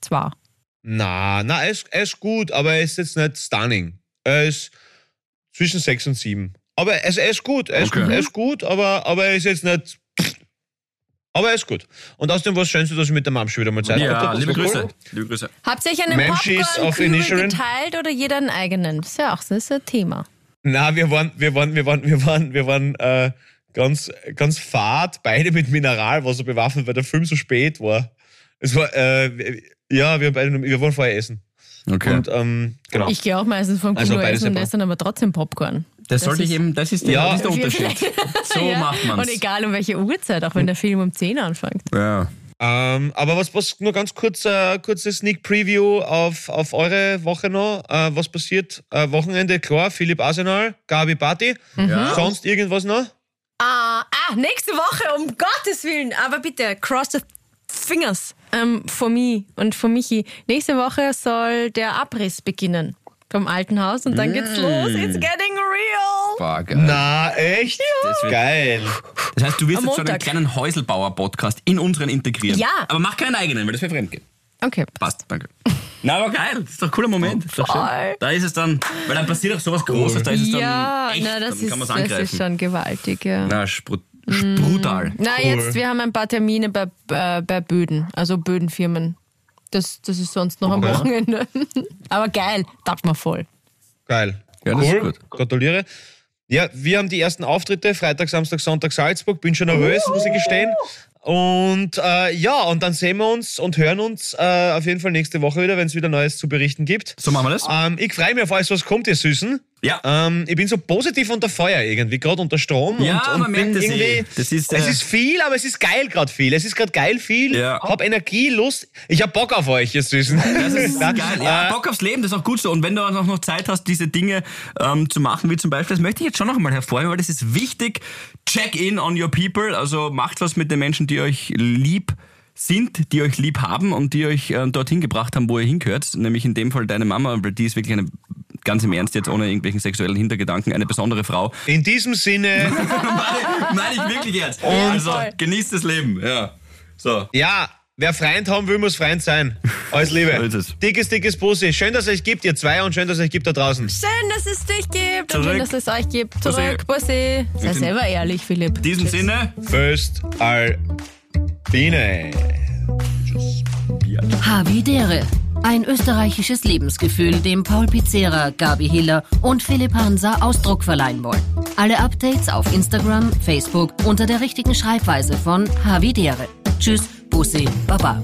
Speaker 6: Zwei.
Speaker 2: Na, na, er ist, er ist gut, aber er ist jetzt nicht stunning. Er ist zwischen 6 und 7. Aber er ist, ist gut. Er ist,
Speaker 3: Okay.
Speaker 2: gut, ist gut, aber, aber er ist jetzt nicht. Aber er ist gut. Und außerdem war es Schönste, dass ich mit der Mom schon wieder mal Zeit
Speaker 3: Ja,
Speaker 2: hatte.
Speaker 3: liebe Grüße.
Speaker 2: cool.
Speaker 3: Liebe Grüße.
Speaker 6: Habt ihr euch einen
Speaker 2: Inisherin?
Speaker 6: geteilt oder jeder einen eigenen? Das ist ja auch das ist ein Thema.
Speaker 2: Na, wir waren, wir waren, wir waren, wir waren, wir waren äh, ganz, ganz fad, beide mit Mineralwasser bewaffnet, weil der Film so spät war. Es war, äh, ja, wir, haben beide, wir wollen vorher essen.
Speaker 3: Okay.
Speaker 2: Und ähm, genau.
Speaker 6: Ich gehe auch meistens vom
Speaker 2: Also
Speaker 6: Kino
Speaker 2: beides
Speaker 6: essen und esse dann aber trotzdem Popcorn.
Speaker 3: Das sollte
Speaker 6: ist-
Speaker 3: ich eben, das ist der,
Speaker 2: Ja.
Speaker 3: das ist der Unterschied. So
Speaker 6: Ja.
Speaker 3: macht man
Speaker 6: Und egal um welche Uhrzeit, auch wenn der Film um 10 anfängt.
Speaker 3: Ja.
Speaker 2: Ähm, aber was, was nur ganz kurz, äh, kurze Sneak Preview auf, auf eure Woche noch. Äh, was passiert? Äh, Wochenende, klar, Philipp Arsenal, Gabi Party.
Speaker 3: Ja.
Speaker 2: Sonst irgendwas noch?
Speaker 6: Ah, ah, nächste Woche, um Gottes Willen. Aber bitte, cross the fingers ähm, for me und for Michi. Nächste Woche soll der Abriss beginnen vom alten Haus und dann geht's los. It's getting real.
Speaker 3: War geil.
Speaker 2: Na, echt?
Speaker 3: Das wird-
Speaker 2: Geil.
Speaker 3: Das heißt, du wirst
Speaker 6: Am
Speaker 3: jetzt so einen
Speaker 6: Montag.
Speaker 3: kleinen Häuselbauer-Podcast in unseren integrieren.
Speaker 6: Ja.
Speaker 3: Aber mach keinen eigenen, weil das wäre fremdgehen.
Speaker 6: Okay.
Speaker 3: Passt, danke. Na, aber geil. Das ist doch ein cooler Moment. Das ist doch schön. Da ist es dann, weil dann passiert auch sowas Großes, da ist es dann
Speaker 6: Ja,
Speaker 3: echt,
Speaker 6: na, das,
Speaker 3: dann
Speaker 6: ist,
Speaker 3: kann man es
Speaker 6: das ist
Speaker 3: angreifen.
Speaker 6: schon gewaltig, ja.
Speaker 3: Na, sprut, sprutal.
Speaker 6: Na, jetzt, wir haben ein paar Termine bei, äh, bei Böden, also Bödenfirmen. Das, das ist sonst noch am. Wochenende. Aber geil, taugt mir voll.
Speaker 2: Geil.
Speaker 3: Ja, das ist
Speaker 2: cool.
Speaker 3: gut.
Speaker 2: Gratuliere. Ja, wir haben die ersten Auftritte, Freitag, Samstag, Sonntag Salzburg. Bin schon nervös, muss ich gestehen. Und äh, ja, und dann sehen wir uns und hören uns äh, auf jeden Fall nächste Woche wieder, wenn es wieder Neues zu berichten gibt.
Speaker 3: So machen wir das?
Speaker 2: Ähm, ich freue mich auf alles, was kommt, ihr Süßen.
Speaker 3: Ja.
Speaker 2: Ähm, ich bin so positiv unter Feuer irgendwie, gerade unter Strom.
Speaker 3: Ja,
Speaker 2: und, und
Speaker 3: man merkt das
Speaker 2: irgendwie.
Speaker 3: eh. Das ist,
Speaker 2: es
Speaker 3: äh,
Speaker 2: ist viel, aber es ist geil gerade viel. Es ist gerade geil viel.
Speaker 3: Ja.
Speaker 2: Hab Energie, Lust. Ich hab Bock auf euch, ihr Süßen.
Speaker 3: Das ist
Speaker 2: Ja,
Speaker 3: geil. Ja,
Speaker 2: äh,
Speaker 3: Bock aufs Leben, das ist auch gut so. Und wenn du auch noch Zeit hast, diese Dinge ähm, zu machen, wie zum Beispiel, das möchte ich jetzt schon noch einmal hervorheben, weil das ist wichtig. Check in on your people. Also macht was mit den Menschen, die euch lieb sind, die euch lieb haben und die euch äh, dorthin gebracht haben, wo ihr hingehört. Nämlich in dem Fall deine Mama, weil die ist wirklich eine, ganz im Ernst jetzt, ohne irgendwelchen sexuellen Hintergedanken, eine besondere Frau.
Speaker 2: In diesem Sinne.
Speaker 3: meine, meine ich wirklich jetzt. also
Speaker 6: voll.
Speaker 3: genießt das Leben. Ja. So.
Speaker 2: Ja, wer Freund haben will, muss Freund sein. Alles Liebe.
Speaker 3: So ist es.
Speaker 2: Dickes, dickes Bussi. Schön, dass es euch gibt, ihr zwei, und schön, dass es euch gibt da draußen.
Speaker 6: Schön, dass es dich gibt und
Speaker 3: Zurück.
Speaker 6: schön, dass es euch gibt. Zurück, Bussi. Sei selber ehrlich, Philipp.
Speaker 3: In diesem Sinne,
Speaker 2: Föst Albine.
Speaker 1: Havidere. Ein österreichisches Lebensgefühl, dem Paul Pizzera, Gabi Hiller und Philipp Hansa Ausdruck verleihen wollen. Alle Updates auf Instagram, Facebook unter der richtigen Schreibweise von Havidere. Tschüss, Bussi, Baba.